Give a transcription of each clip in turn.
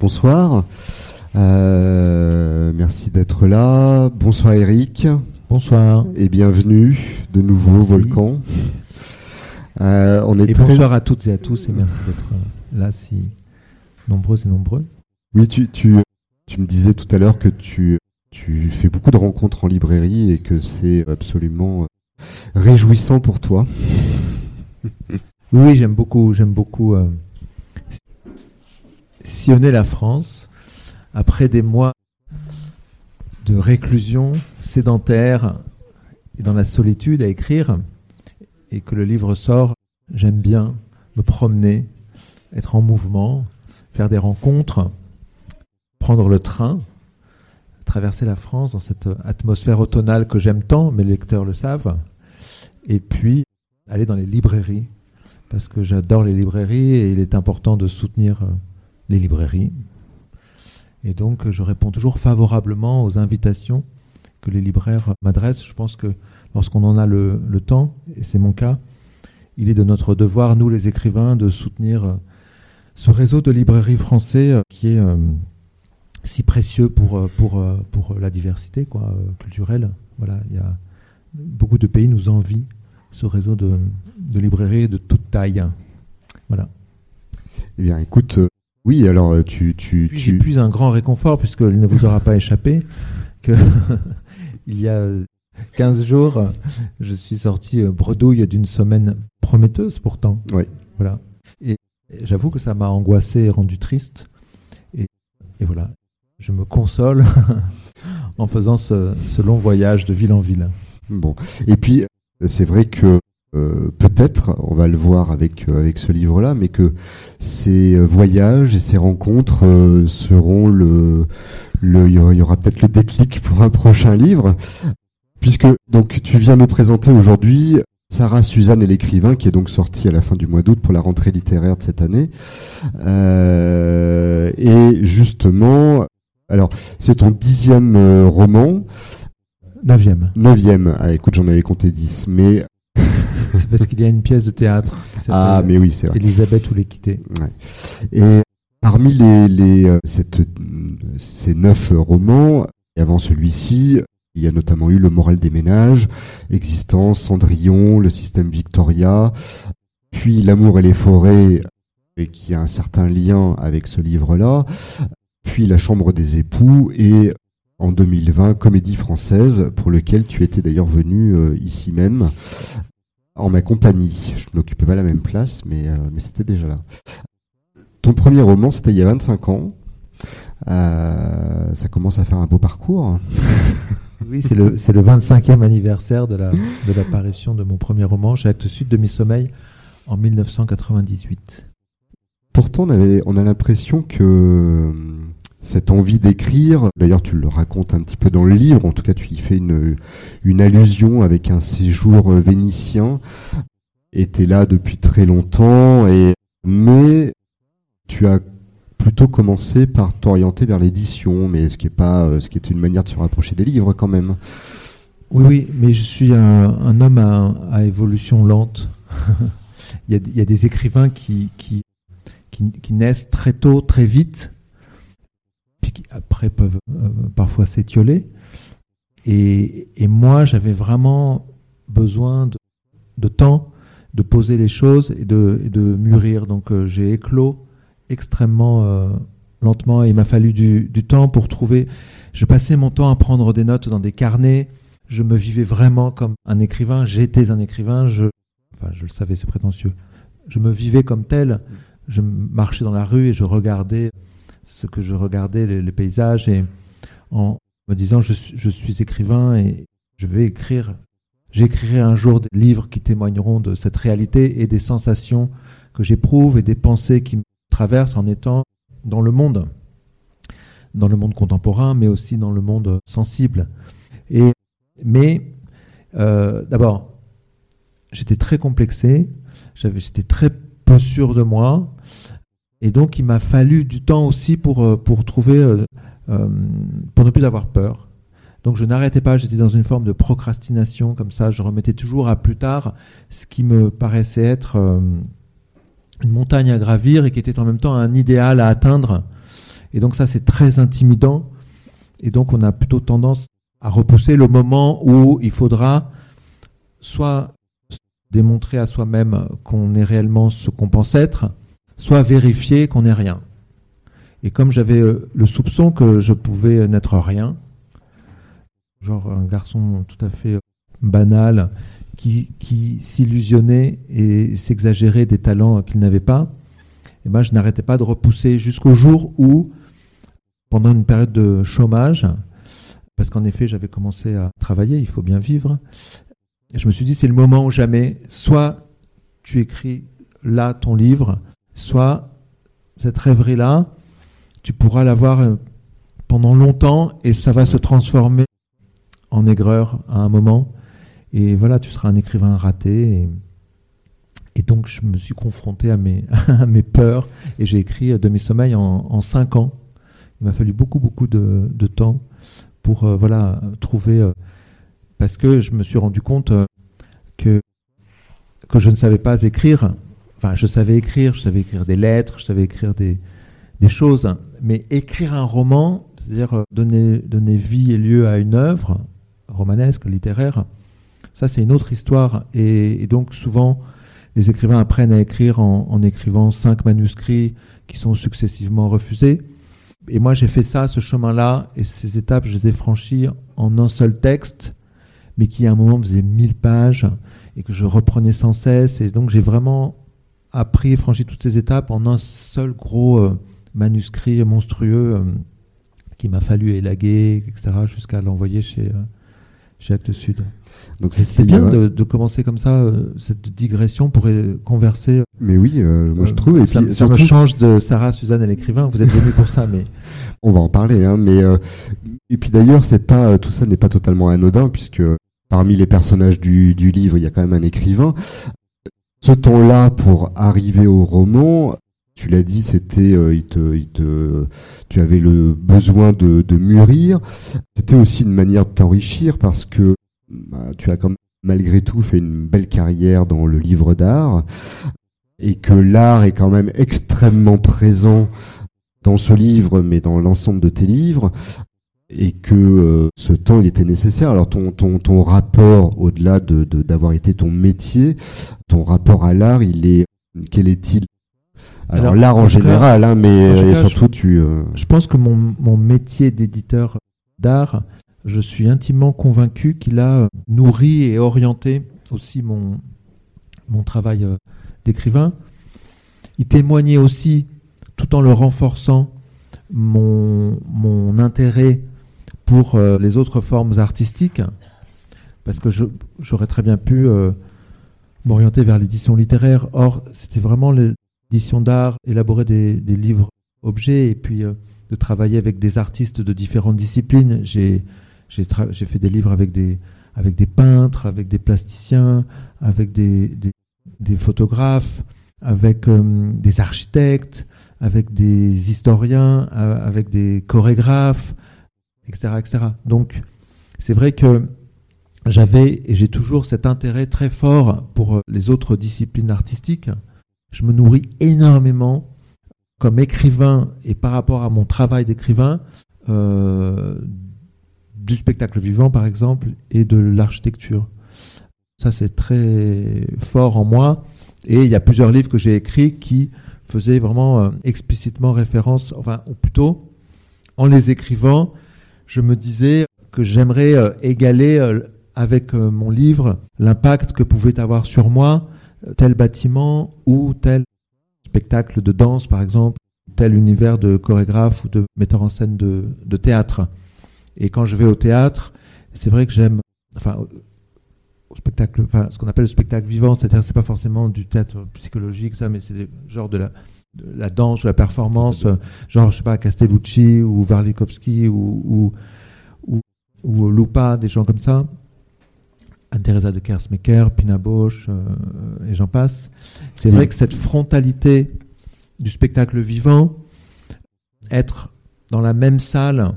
Bonsoir. Euh, merci d'être là. Bonsoir Eric. Bonsoir. Et bienvenue de nouveau Volcan. Euh, on est et bonsoir à toutes et à tous et merci d'être là si nombreux et nombreux. Oui, tu, tu, tu me disais tout à l'heure que tu, tu fais beaucoup de rencontres en librairie et que c'est absolument réjouissant pour toi. oui, j'aime beaucoup, j'aime beaucoup euh, sillonner la France après des mois de réclusion sédentaire et dans la solitude à écrire et que le livre sort, j'aime bien me promener, être en mouvement, faire des rencontres, prendre le train, traverser la France dans cette atmosphère automnale que j'aime tant, mes lecteurs le savent, et puis aller dans les librairies, parce que j'adore les librairies et il est important de soutenir euh, les librairies. Et donc je réponds toujours favorablement aux invitations que les libraires m'adressent. Je pense que lorsqu'on en a le, temps, et c'est mon cas, il est de notre devoir, nous les écrivains, de soutenir euh, ce réseau de librairies français euh, qui est si précieux pour, pour, pour la diversité culturelle. Voilà, il y a beaucoup de pays nous envient ce réseau de, librairies de toute taille. Voilà. Eh bien, écoute, euh, oui, alors euh, tu... tu, J'ai plus un grand réconfort, puisqu'il ne vous aura pas échappé, que il y a 15 jours, je suis sorti euh, bredouille d'une semaine prometteuse pourtant. Oui. Voilà. Et j'avoue que ça m'a angoissé et rendu triste. Et, et voilà, je me console en faisant ce, ce long voyage de ville en ville. Bon. Et puis, c'est vrai que euh, peut-être, on va le voir avec euh, avec ce livre-là, mais que ces voyages et ces rencontres euh, seront le, le il y aura peut-être le déclic pour un prochain livre, puisque donc tu viens nous présenter aujourd'hui Sarah Suzanne et l'écrivain, qui est donc sorti à la fin du mois d'août pour la rentrée littéraire de cette année, et justement, alors c'est ton dixième roman. Neuvième. Neuvième. Ah, écoute, j'en avais compté dix, mais. Parce qu'il y a une pièce de théâtre. ah, mais oui, c'est vrai. Elisabeth ou les quitter. Et parmi les, les euh, cette, ces neuf romans, et avant celui-ci, il y a notamment eu Le Moral des ménages, Existence, Cendrillon, Le système Victoria, puis L'amour et les forêts, et qui a un certain lien avec ce livre-là, puis La chambre des époux et en 2020, comédie française, pour lequel tu étais d'ailleurs venu euh, ici même, en ma compagnie. Je n'occupais pas la même place, mais, euh, mais c'était déjà là. Ton premier roman, c'était il y a 25 ans. Euh, ça commence à faire un beau parcours. Oui, c'est le, le 25e anniversaire de, la, de l'apparition de mon premier roman, J'ai Acte Sud, Demi-Sommeil, en 1998. Pourtant, on, avait, on a l'impression que cette envie d'écrire. D'ailleurs, tu le racontes un petit peu dans le livre, en tout cas, tu y fais une, allusion avec un séjour vénitien. Était là depuis très longtemps, et mais tu as plutôt commencé par t'orienter vers l'édition, mais ce qui est pas, ce qui une manière de se rapprocher des livres quand même. Oui, oui, mais je suis un, homme à, évolution lente. il, y a, des écrivains qui naissent très tôt, très vite, qui après peuvent euh, parfois s'étioler. Et, et, moi, j'avais vraiment besoin de, temps de poser les choses et de, de mûrir. Donc euh, j'ai éclos extrêmement euh, lentement et il m'a fallu du, du, temps pour trouver. Je passais mon temps à prendre des notes dans des carnets. Je me vivais vraiment comme un écrivain. J'étais un écrivain. Je, enfin, je le savais, c'est prétentieux. Je me vivais comme tel. Je marchais dans la rue et je regardais ce que je regardais, les, paysages, et en me disant je, je, suis écrivain et je vais écrire, j'écrirai un jour des livres qui témoigneront de cette réalité et des sensations que j'éprouve et des pensées qui me traversent en étant dans le monde, dans le monde contemporain, mais aussi dans le monde sensible. Et, mais euh, d'abord, j'étais très complexé, j'étais très peu sûr de moi, et donc, il m'a fallu du temps aussi pour, euh, pour trouver, euh, euh, pour ne plus avoir peur. Donc, je n'arrêtais pas, j'étais dans une forme de procrastination, comme ça, je remettais toujours à plus tard ce qui me paraissait être une montagne à gravir et qui était en même temps un idéal à atteindre. Et donc ça, c'est très intimidant. Et donc on a plutôt tendance à repousser le moment où il faudra soit démontrer à soi-même qu'on est réellement ce qu'on pense être, soit vérifier qu'on n'est rien. Et comme j'avais euh, le soupçon que je pouvais n'être rien, genre un garçon tout à fait banal qui, qui s'illusionnait et s'exagérait des talents qu'il n'avait pas, et eh ben je n'arrêtais pas de repousser jusqu'au jour où, pendant une période de chômage, parce qu'en effet j'avais commencé à travailler, il faut bien vivre, je me suis dit c'est le moment ou jamais, soit tu écris là ton livre, soit cette rêverie-là, tu pourras l'avoir euh, pendant longtemps et ça va se transformer en aigreur à un moment. Et voilà, tu seras un écrivain raté. Et, donc, je me suis confronté à mes, mes peurs et j'ai écrit Demi-sommeil en, en cinq ans. Il m'a fallu beaucoup, beaucoup de, de temps pour euh, voilà, trouver. Euh, parce que je me suis rendu compte que, que je ne savais pas écrire. Enfin, je savais écrire, je savais écrire des lettres, je savais écrire des, choses, mais écrire un roman, c'est-à-dire euh, donner vie et lieu à une œuvre romanesque, littéraire, ça c'est une autre histoire. Et, donc souvent, les écrivains apprennent à écrire en, écrivant cinq manuscrits qui sont successivement refusés. Et moi j'ai fait ça, ce chemin-là, et ces étapes, je les ai franchies en un seul texte, mais qui à un moment faisait mille pages, et que je reprenais sans cesse. Et donc j'ai vraiment appris et franchi toutes ces étapes en un seul gros... Euh, manuscrit monstrueux euh, qui m'a fallu élaguer, etc., jusqu'à l'envoyer chez, euh, chez Actes Sud. Donc c'est bien de, de, commencer comme ça, euh, cette digression pour converser. Mais oui, moi je trouve. Et ça, puis, ça me change de Sarah, Suzanne et l'écrivain. Vous êtes venu pour ça, mais on va en parler. Hein, mais et puis d'ailleurs, c'est pas tout ça n'est pas totalement anodin puisque parmi les personnages du, du livre, il y a quand même un écrivain. Ce temps-là pour arriver au roman, tu l'as dit, c'était, euh, il tu avais le besoin de, de mûrir. C'était aussi une manière de t'enrichir parce que bah, tu as quand même malgré tout fait une belle carrière dans le livre d'art et que l'art est quand même extrêmement présent dans ce livre, mais dans l'ensemble de tes livres, et que euh, ce temps il était nécessaire. Alors ton ton ton rapport au-delà de d'avoir été ton métier, ton rapport à l'art, il est quel est-il? Alors, l'art en, général, hein, mais surtout je, tu. Euh, je pense que mon, mon métier d'éditeur d'art, je suis intimement convaincu qu'il a nourri et orienté aussi mon, mon travail euh, d'écrivain. Il témoignait aussi, tout en le renforçant, mon, mon intérêt pour euh, les autres formes artistiques, parce que j'aurais très bien pu m'orienter vers l'édition littéraire. Or, c'était vraiment le, édition d'art, élaborer des, livres objets et puis euh, de travailler avec des artistes de différentes disciplines. J'ai fait des livres avec des, avec des peintres, avec des plasticiens, avec des, des, photographes, avec euh, des architectes, avec des historiens, euh, avec des chorégraphes, etc. etc. Donc c'est vrai que j'avais et j'ai toujours cet intérêt très fort pour les autres disciplines artistiques je me nourris énormément comme écrivain et par rapport à mon travail d'écrivain euh, du spectacle vivant par exemple et de l'architecture. Ça c'est très fort en moi et il y a plusieurs livres que j'ai écrits qui faisaient vraiment euh, explicitement référence, enfin ou plutôt en les écrivant, je me disais que j'aimerais euh, égaler euh, avec euh, mon livre l'impact que pouvait avoir sur moi tel bâtiment ou tel spectacle de danse, par exemple, tel univers de chorégraphe ou de metteur en scène de, théâtre. Et quand je vais au théâtre, c'est vrai que j'aime, enfin, au spectacle, enfin, ce qu'on appelle le spectacle vivant, c'est-à-dire c'est pas forcément du théâtre psychologique, ça, mais c'est genre de la, de la danse ou la performance, genre, je sais pas, Castellucci ou Warlikowski ou, ou, ou, ou Lupa, des gens comme ça. Anne-Theresa de Kersmaker, Pina Bausch, euh, et j'en passe. C'est vrai que cette frontalité du spectacle vivant, être dans la même salle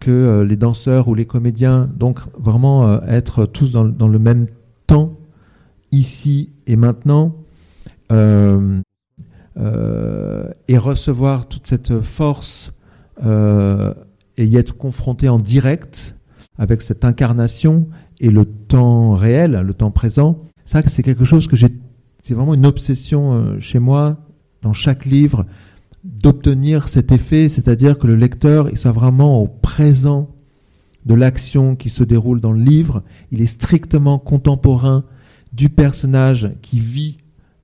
que euh, les danseurs ou les comédiens, donc vraiment euh, être tous dans, dans, le même temps, ici et maintenant, et recevoir toute cette force et y être confronté en direct avec cette incarnation et le temps réel, le temps présent, ça c'est quelque chose que j'ai, c'est vraiment une obsession chez moi dans chaque livre d'obtenir cet effet, c'est-à-dire que le lecteur il soit vraiment au présent de l'action qui se déroule dans le livre, il est strictement contemporain du personnage qui vit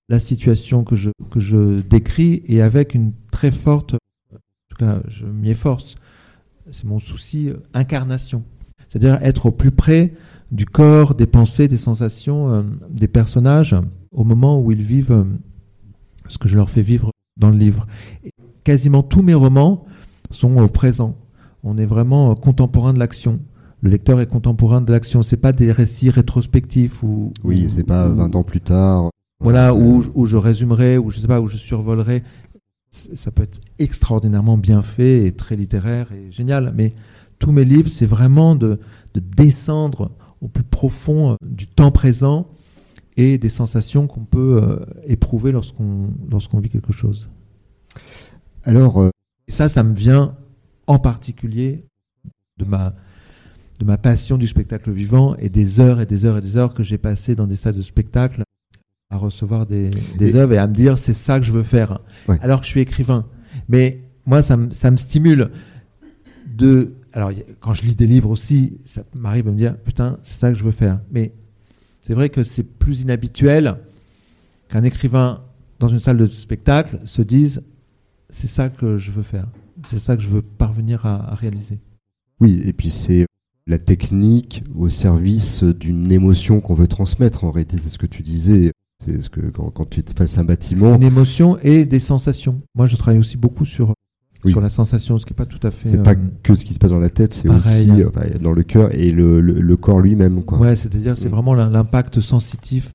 la situation que je, que je décris et avec une très forte, en tout cas je m'y efforce, c'est mon souci, incarnation. C'est-à-dire être au plus près du corps, des pensées, des sensations euh, des personnages au moment où ils vivent euh, ce que je leur fais vivre dans le livre. Et quasiment tous mes romans sont au présent. On est vraiment contemporain de l'action. Le lecteur est contemporain de l'action. C'est pas des récits rétrospectifs ou. Oui, c'est pas 20 ans plus tard. Voilà, où, où, je résumerai, ou je sais pas, où je survolerai. Ça peut être extraordinairement bien fait et très littéraire et génial. Mais tous mes livres, c'est vraiment de, de descendre au plus profond du temps présent et des sensations qu'on peut euh, éprouver lorsqu'on lorsqu'on vit quelque chose. Alors, euh, ça, ça me vient en particulier de ma de ma passion du spectacle vivant et des heures et des heures et des heures que j'ai passées dans des salles de spectacle à recevoir des, des œuvres et à me dire c'est ça que je veux faire. Alors que je suis écrivain. Mais moi, ça me, ça me stimule de. Alors, quand je lis des livres aussi, ça m'arrive de me dire putain, c'est ça que je veux faire. Mais c'est vrai que c'est plus inhabituel qu'un écrivain dans une salle de spectacle se dise c'est ça que je veux faire, c'est ça que je veux parvenir à, réaliser. Oui, et puis c'est la technique au service d'une émotion qu'on veut transmettre. En réalité, c'est ce que tu disais. C'est ce que quand, tu es face à un bâtiment. Une émotion et des sensations. Moi, je travaille aussi beaucoup sur sur la sensation, ce qui n'est pas tout à fait. C'est pas euh, que ce qui se passe dans la tête, c'est aussi dans le cœur et le, le, corps lui-même. Quoi. Ouais, c'est-à-dire c'est mm. vraiment l'impact sensitif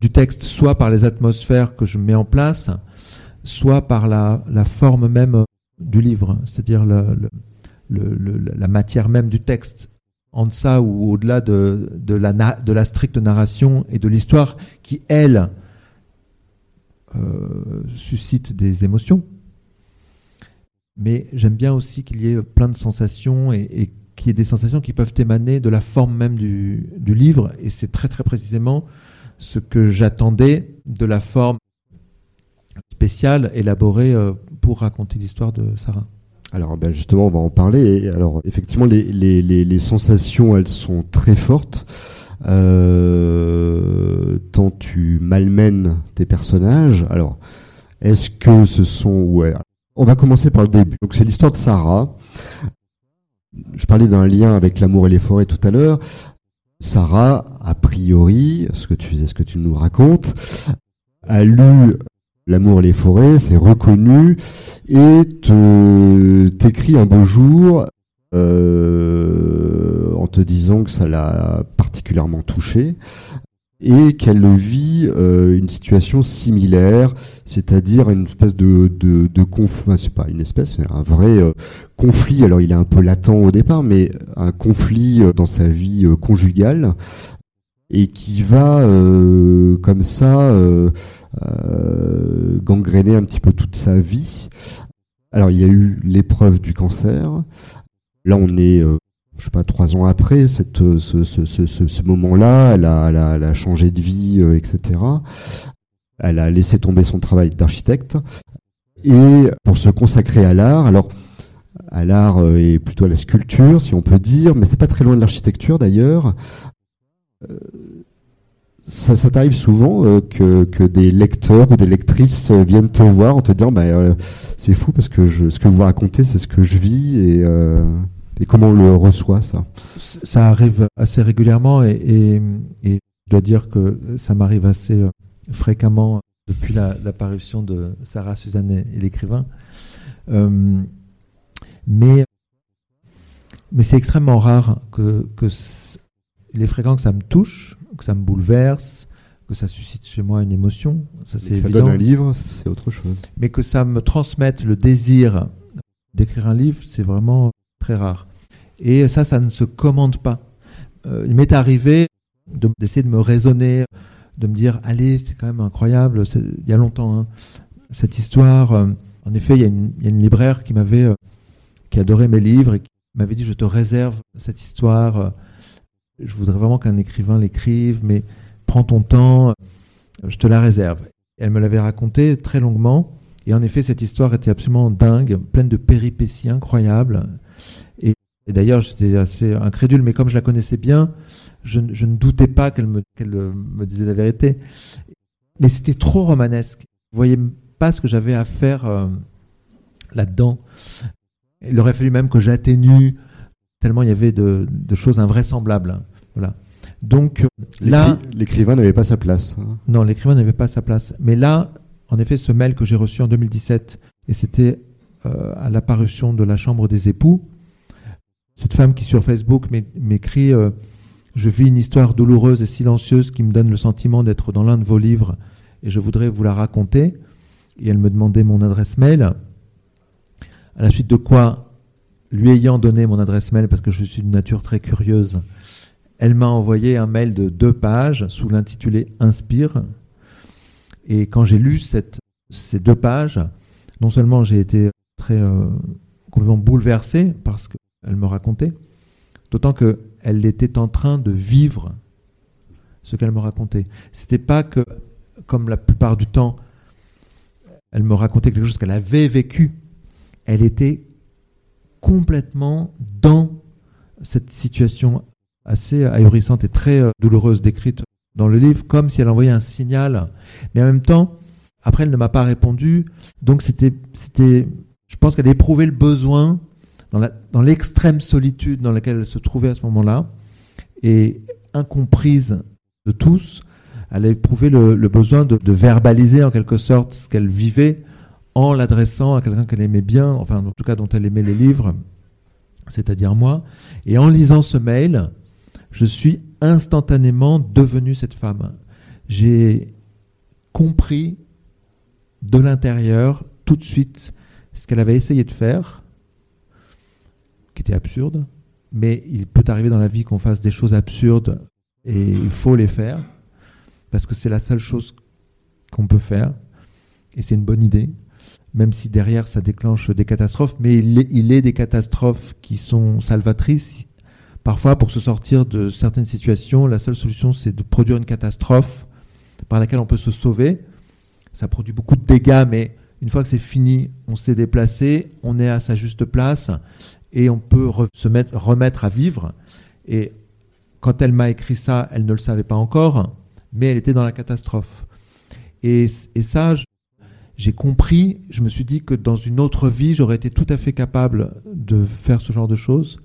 du texte, soit par les atmosphères que je mets en place, soit par la, la forme même du livre, c'est-à-dire le, la matière même du texte. En deçà ou au-delà de, la, stricte narration et de l'histoire qui, elle, euh, suscite des émotions mais j'aime bien aussi qu'il y ait plein de sensations et, qu'il y ait des sensations qui peuvent émaner de la forme même du, livre. Et c'est très très précisément ce que j'attendais de la forme spéciale élaborée euh, pour raconter l'histoire de Sarah. Alors ben justement, on va en parler. Alors effectivement, les, sensations, elles sont très fortes. Euh, tant tu malmènes tes personnages. Alors, est-ce que ce sont... Ouais, on va commencer par le début. Donc c'est l'histoire de Sarah. Je parlais d'un lien avec l'amour et les forêts tout à l'heure. Sarah, a priori, ce que tu ce que tu nous racontes, a lu L'amour et les forêts, s'est reconnu et te t'écrit un beau jour euh, en te disant que ça l'a particulièrement touché et qu'elle vit euh, une situation similaire, c'est-à-dire une espèce de, de, de conflit, c'est pas une espèce, c'est un vrai euh, conflit, alors il est un peu latent au départ, mais un conflit euh, dans sa vie conjugale, et qui va comme ça gangréner un petit peu toute sa vie. Alors il y a eu l'épreuve du cancer, là on est je sais pas, trois ans après cette, euh, ce, ce, ce, ce moment-là, elle a, elle, a, elle a, changé de vie, euh, etc. Elle a laissé tomber son travail d'architecte et pour se consacrer à l'art. Alors, à l'art euh, et plutôt à la sculpture, si on peut dire, mais c'est pas très loin de l'architecture d'ailleurs. Ça, ça t'arrive souvent que, que, des lecteurs ou des lectrices viennent te voir en te disant bah, c'est fou parce que ce que vous racontez, c'est ce que je vis et et comment on le reçoit, ça? Ça arrive assez régulièrement et, je dois dire que ça m'arrive assez euh, fréquemment depuis l'apparition de Sarah Suzanne et l'écrivain. Euh, mais mais c'est extrêmement rare que, que il est fréquent que ça me touche, que ça me bouleverse, que ça suscite chez moi une émotion. Ça, c'est ça donne un livre, c'est autre chose. Mais que ça me transmette le désir d'écrire un livre, c'est vraiment très rare. Et ça, ça ne se commande pas. Euh, il m'est arrivé d'essayer de, me raisonner, de me dire, allez, c'est quand même incroyable, il y a longtemps, hein, cette histoire. Euh, en effet, il y, a une, libraire qui m'avait, euh, qui adorait mes livres et qui m'avait dit je te réserve cette histoire. Je voudrais vraiment qu'un écrivain l'écrive, mais prends ton temps, je te la réserve. Elle me l'avait raconté très longuement. Et en effet, cette histoire était absolument dingue, pleine de péripéties incroyables. Et, d'ailleurs, j'étais assez incrédule, mais comme je la connaissais bien, je, ne doutais pas qu'elle me, disait la vérité. Mais c'était trop romanesque. Vous voyez pas ce que j'avais à faire euh, là-dedans. Il aurait fallu même que j'atténue tellement il y avait de, choses invraisemblables. Voilà. Donc là, l'écrivain n'avait pas sa place. Hein. Non, l'écrivain n'avait pas sa place. Mais là, en effet, ce mail que j'ai reçu en 2017, et c'était euh, à l'apparition de la Chambre des époux, cette femme qui sur Facebook m'écrit euh, Je vis une histoire douloureuse et silencieuse qui me donne le sentiment d'être dans l'un de vos livres et je voudrais vous la raconter. Et elle me demandait mon adresse mail. À la suite de quoi, lui ayant donné mon adresse mail, parce que je suis d'une nature très curieuse, elle m'a envoyé un mail de deux pages sous l'intitulé Inspire. Et quand j'ai lu ces deux pages, non seulement j'ai été très euh, complètement bouleversé parce qu'elle me racontait, d'autant qu'elle était en train de vivre ce qu'elle me racontait. C'était pas que, comme la plupart du temps, elle me racontait quelque chose qu'elle avait vécu. Elle était complètement dans cette situation assez ahurissante et très euh, douloureuse décrite dans le livre, comme si elle envoyait un signal. Mais en même temps, après, elle ne m'a pas répondu. Donc, c'était, c'était, je pense qu'elle éprouvait le besoin, dans, l'extrême solitude dans laquelle elle se trouvait à ce moment-là, et incomprise de tous, elle a éprouvé le, besoin de, verbaliser en quelque sorte ce qu'elle vivait en l'adressant à quelqu'un qu'elle aimait bien, enfin en tout cas dont elle aimait les livres, c'est-à-dire moi. Et en lisant ce mail, je suis instantanément devenu cette femme. J'ai compris de l'intérieur tout de suite ce qu'elle avait essayé de faire, qui était absurde, mais il peut arriver dans la vie qu'on fasse des choses absurdes et il faut les faire, parce que c'est la seule chose qu'on peut faire, et c'est une bonne idée, même si derrière ça déclenche des catastrophes, mais il est, des catastrophes qui sont salvatrices, Parfois, pour se sortir de certaines situations, la seule solution, c'est de produire une catastrophe par laquelle on peut se sauver. Ça produit beaucoup de dégâts, mais une fois que c'est fini, on s'est déplacé, on est à sa juste place et on peut se mettre, remettre à vivre. Et quand elle m'a écrit ça, elle ne le savait pas encore, mais elle était dans la catastrophe. Et, et ça, j'ai compris, je me suis dit que dans une autre vie, j'aurais été tout à fait capable de faire ce genre de choses.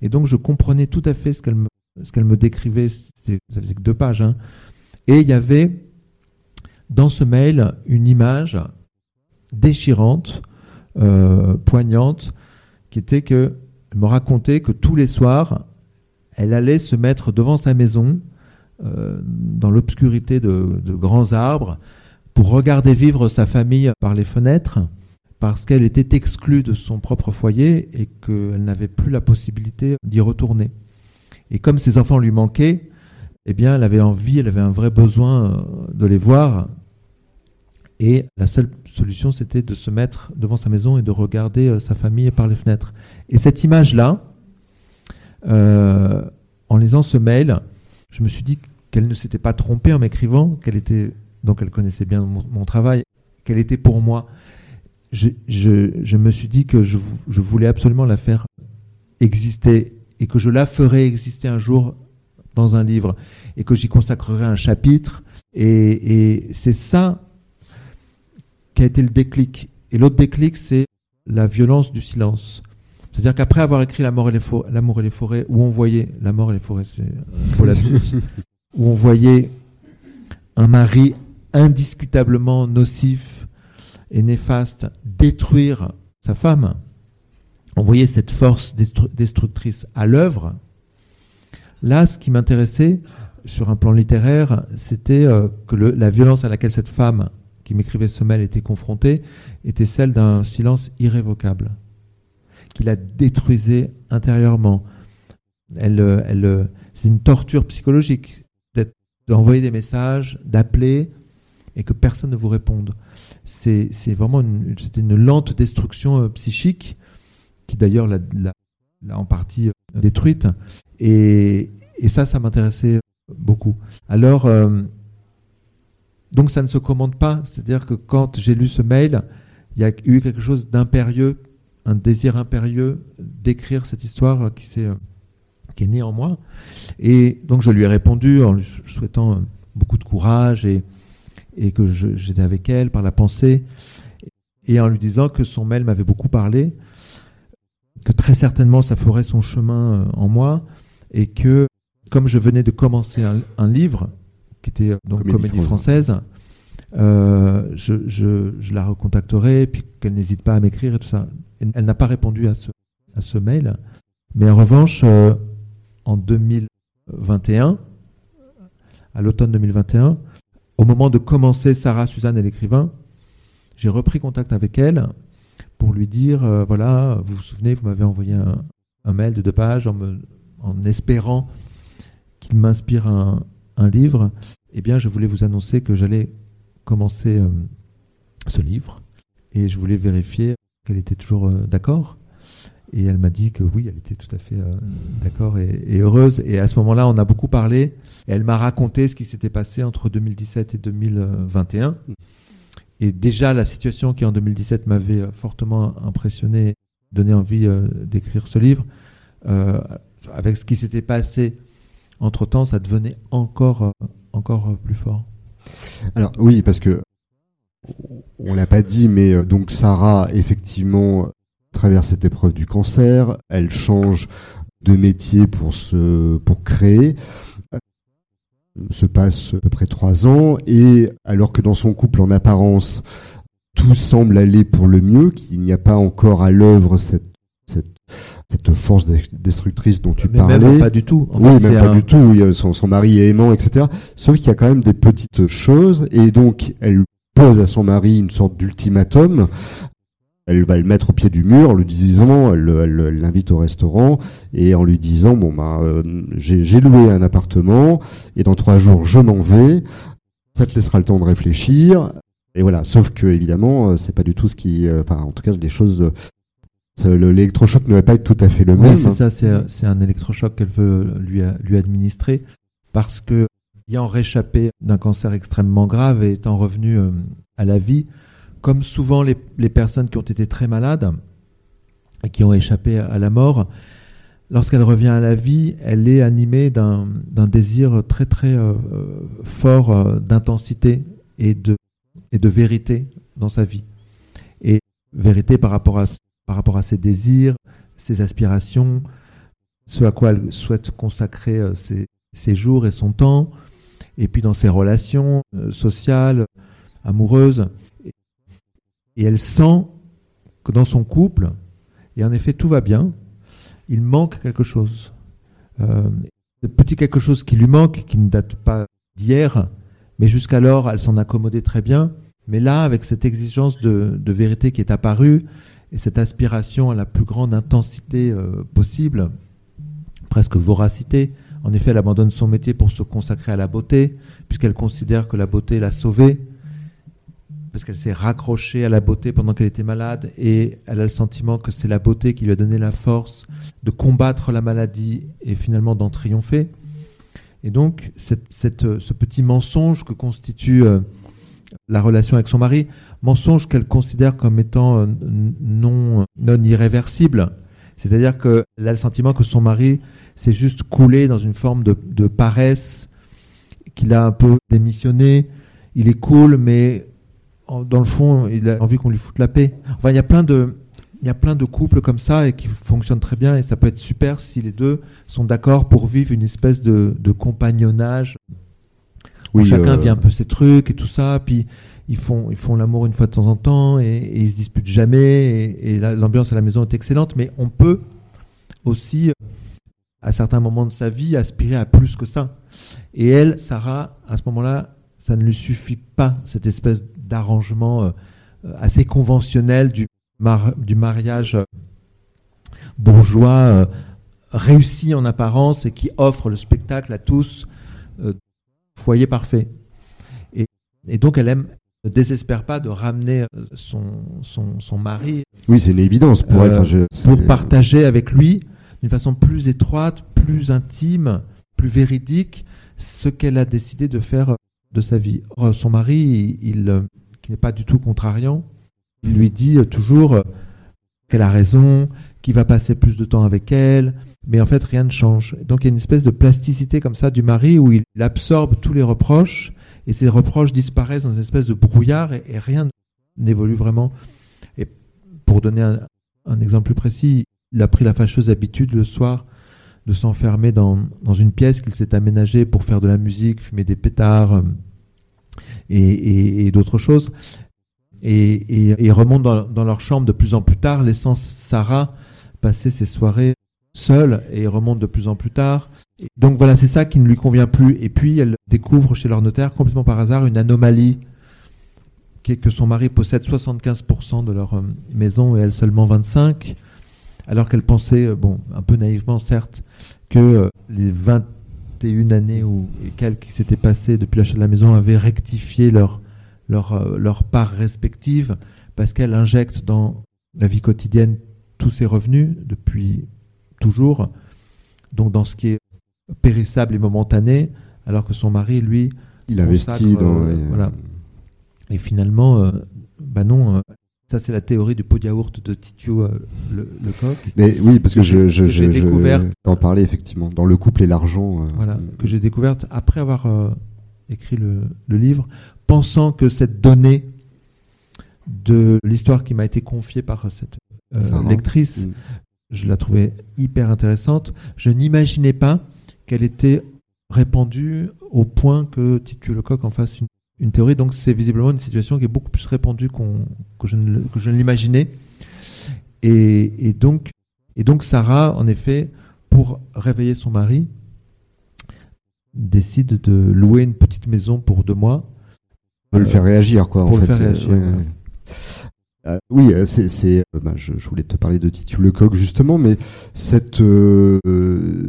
Et donc, je comprenais tout à fait ce qu'elle me, ce qu'elle me décrivait. Ça faisait que deux pages. Hein. Et il y avait dans ce mail une image déchirante, euh, poignante, qui était que elle me racontait que tous les soirs, elle allait se mettre devant sa maison, euh, dans l'obscurité de, grands arbres, pour regarder vivre sa famille par les fenêtres, parce qu'elle était exclue de son propre foyer et qu'elle n'avait plus la possibilité d'y retourner. Et comme ses enfants lui manquaient, eh bien, elle avait envie, elle avait un vrai besoin euh, de les voir. Et la seule solution, c'était de se mettre devant sa maison et de regarder euh, sa famille par les fenêtres. Et cette image-là, euh, en lisant ce mail, je me suis dit qu'elle ne s'était pas trompée en m'écrivant, qu'elle était, donc elle connaissait bien mon travail, qu'elle était pour moi je, me suis dit que je, voulais absolument la faire exister et que je la ferais exister un jour dans un livre et que j'y consacrerai un chapitre. Et, c'est ça qui a été le déclic. Et l'autre déclic, c'est la violence du silence. C'est-à-dire qu'après avoir écrit L'amour et, les forêts, et les forêts, où on voyait, La mort et les forêts, c'est un où on voyait un mari indiscutablement nocif et néfaste détruire sa femme, on voyait cette force destructrice à l'œuvre. Là, ce qui m'intéressait sur un plan littéraire, c'était euh, que la violence à laquelle cette femme qui m'écrivait ce mail était confrontée était celle d'un silence irrévocable, qui la détruisait intérieurement. Elle, euh, euh, c'est une torture psychologique d'envoyer des messages, d'appeler, et que personne ne vous réponde. C'est vraiment une, une lente destruction euh, psychique qui d'ailleurs l'a en partie euh, détruite. Et, ça, ça m'intéressait beaucoup. Alors, euh, donc ça ne se commande pas. C'est-à-dire que quand j'ai lu ce mail, il y a eu quelque chose d'impérieux, un désir impérieux d'écrire cette histoire qui, est, qui née en moi. Et donc je lui ai répondu en lui souhaitant beaucoup de courage et, et que j'étais avec elle par la pensée et en lui disant que son mail m'avait beaucoup parlé, que très certainement ça ferait son chemin euh, en moi et que comme je venais de commencer un, livre qui était euh, donc comédie, française, euh, je, je, la recontacterai puis qu'elle n'hésite pas à m'écrire et tout ça. Elle, n'a pas répondu à ce, à ce mail, mais en revanche, en 2021, à l'automne 2021, au moment de commencer Sarah, Suzanne et l'écrivain, j'ai repris contact avec elle pour lui dire, euh, voilà, vous vous souvenez, vous m'avez envoyé un, mail de deux pages en, espérant qu'il m'inspire un, livre. Eh bien, je voulais vous annoncer que j'allais commencer euh, ce livre et je voulais vérifier qu'elle était toujours euh, d'accord. Et elle m'a dit que oui, elle était tout à fait d'accord et, heureuse. Et à ce moment-là, on a beaucoup parlé elle m'a raconté ce qui s'était passé entre 2017 et 2021. Et déjà, la situation qui en 2017 m'avait euh, fortement impressionné, donné envie euh, d'écrire ce livre, euh, avec ce qui s'était passé entre-temps, ça devenait encore, encore plus fort. Alors oui, parce que on l'a pas dit, mais donc Sarah, effectivement, traverse cette épreuve du cancer, elle change de métier pour se pour créer se passe à peu près trois ans et alors que dans son couple en apparence tout semble aller pour le mieux, qu'il n'y a pas encore à l'œuvre cette, cette, cette, force destructrice dont tu parlais. Même pas du tout. oui, même pas du tout. Son, son mari est aimant, etc. Sauf qu'il y a quand même des petites choses et donc elle pose à son mari une sorte d'ultimatum elle va le mettre au pied du mur en lui disant, elle l'invite au restaurant et en lui disant, bon bah j'ai loué un appartement et dans trois jours je m'en vais. Ça te laissera le temps de réfléchir. Et voilà. Sauf que évidemment, euh, c'est pas du tout ce qui, euh, enfin en tout cas des choses. L'électrochoc ne va pas être tout à fait le même. c'est ça. C'est un électrochoc qu'elle veut lui lui administrer parce que ayant réchappé d'un cancer extrêmement grave et étant revenu à la vie, comme souvent les, personnes qui ont été très malades et qui ont échappé à la mort, lorsqu'elle revient à la vie, elle est animée d'un désir très très euh, fort euh, d'intensité et de, vérité dans sa vie. Et vérité par rapport à, ses désirs, ses aspirations, ce à quoi elle souhaite consacrer euh, ses, ses jours et son temps, et puis dans ses relations sociales, amoureuses et elle sent que dans son couple, et en effet tout va bien, il manque quelque chose. Euh, ce petit quelque chose qui lui manque, qui ne date pas d'hier, mais jusqu'alors elle s'en accommodait très bien. Mais là, avec cette exigence de, vérité qui est apparue, et cette aspiration à la plus grande intensité euh, possible, presque voracité, en effet, elle abandonne son métier pour se consacrer à la beauté, puisqu'elle considère que la beauté l'a sauvée, parce qu'elle s'est raccrochée à la beauté pendant qu'elle était malade et elle a le sentiment que c'est la beauté qui lui a donné la force de combattre la maladie et finalement d'en triompher. Et donc, cette, ce petit mensonge que constitue euh, la relation avec son mari, mensonge qu'elle considère comme étant euh, non, non irréversible, c'est-à-dire qu'elle a le sentiment que son mari s'est juste coulé dans une forme de, de paresse, qu'il a un peu démissionné, il est cool, mais dans le fond, il a envie qu'on lui foute la paix. Enfin, il y a plein de, il y a plein de couples comme ça et qui fonctionnent très bien et ça peut être super si les deux sont d'accord pour vivre une espèce de, de compagnonnage où chacun euh, vit un peu ses trucs et tout ça, puis ils font, ils font l'amour une fois de temps en temps et, et ils se disputent jamais et, et l'ambiance à la maison est excellente, mais on peut aussi, à certains moments de sa vie, aspirer à plus que ça. Et elle, Sarah, à ce moment-là, ça ne lui suffit pas, cette espèce d'arrangement euh, assez conventionnel du, du mariage euh, bourgeois euh, réussi en apparence et qui offre le spectacle à tous, foyer parfait. Et Et donc elle aime ne désespère pas de ramener son, son, son mari. Oui, c'est une évidence pour elle. pour partager avec lui d'une façon plus étroite, plus intime, plus véridique, ce qu'elle a décidé de faire de sa vie. son mari, il, qui n'est pas du tout contrariant, il lui dit toujours qu'elle a raison, qu'il va passer plus de temps avec elle, mais en fait rien ne change. Donc il y a une espèce de plasticité comme ça du mari où il absorbe tous les reproches et ces reproches disparaissent dans une espèce de brouillard et, rien n'évolue vraiment. Et pour donner un, un, exemple plus précis, il a pris la fâcheuse habitude le soir de s'enfermer dans, dans, une pièce qu'il s'est aménagée pour faire de la musique, fumer des pétards et, et, d'autres choses. Et, et, remonte dans, leur chambre de plus en plus tard, laissant Sarah passer ses soirées seule et remonte de plus en plus tard. donc voilà, c'est ça qui ne lui convient plus. Et puis elle découvre chez leur notaire, complètement par hasard, une anomalie qui est que son mari possède 75% de leur euh, maison et elle seulement 25%, alors qu'elle pensait, euh, bon, un peu naïvement certes, que euh, les 21 années ou quelques qui s'étaient passées depuis l'achat de la maison avaient rectifié leur, leur, leur part respective, parce qu'elle injecte dans la vie quotidienne tous ses revenus depuis toujours, donc dans ce qui est périssable et momentané, alors que son mari, lui, il investit dans. Euh, voilà. Et finalement, euh, bah non, euh, ça c'est la théorie du pot de yaourt de Titio le, coq. Mais oui, parce que, je, je, je, t'en parlais effectivement, dans Le couple et l'argent. voilà, que j'ai découverte après avoir écrit le, le, livre, pensant que cette donnée de l'histoire qui m'a été confiée par cette lectrice mm je la trouvais hyper intéressante. Je n'imaginais pas qu'elle était répandue au point que Titu Lecoq en fasse une, théorie. Donc c'est visiblement une situation qui est beaucoup plus répandue que je ne, que je ne l'imaginais. Et, donc, et donc Sarah, en effet, pour réveiller son mari, décide de louer une petite maison pour deux mois. Pour le faire réagir, quoi. Pour le faire réagir. Euh, oui, euh, c'est, euh, bah, je, voulais te parler de Titu Lecoq justement, mais cette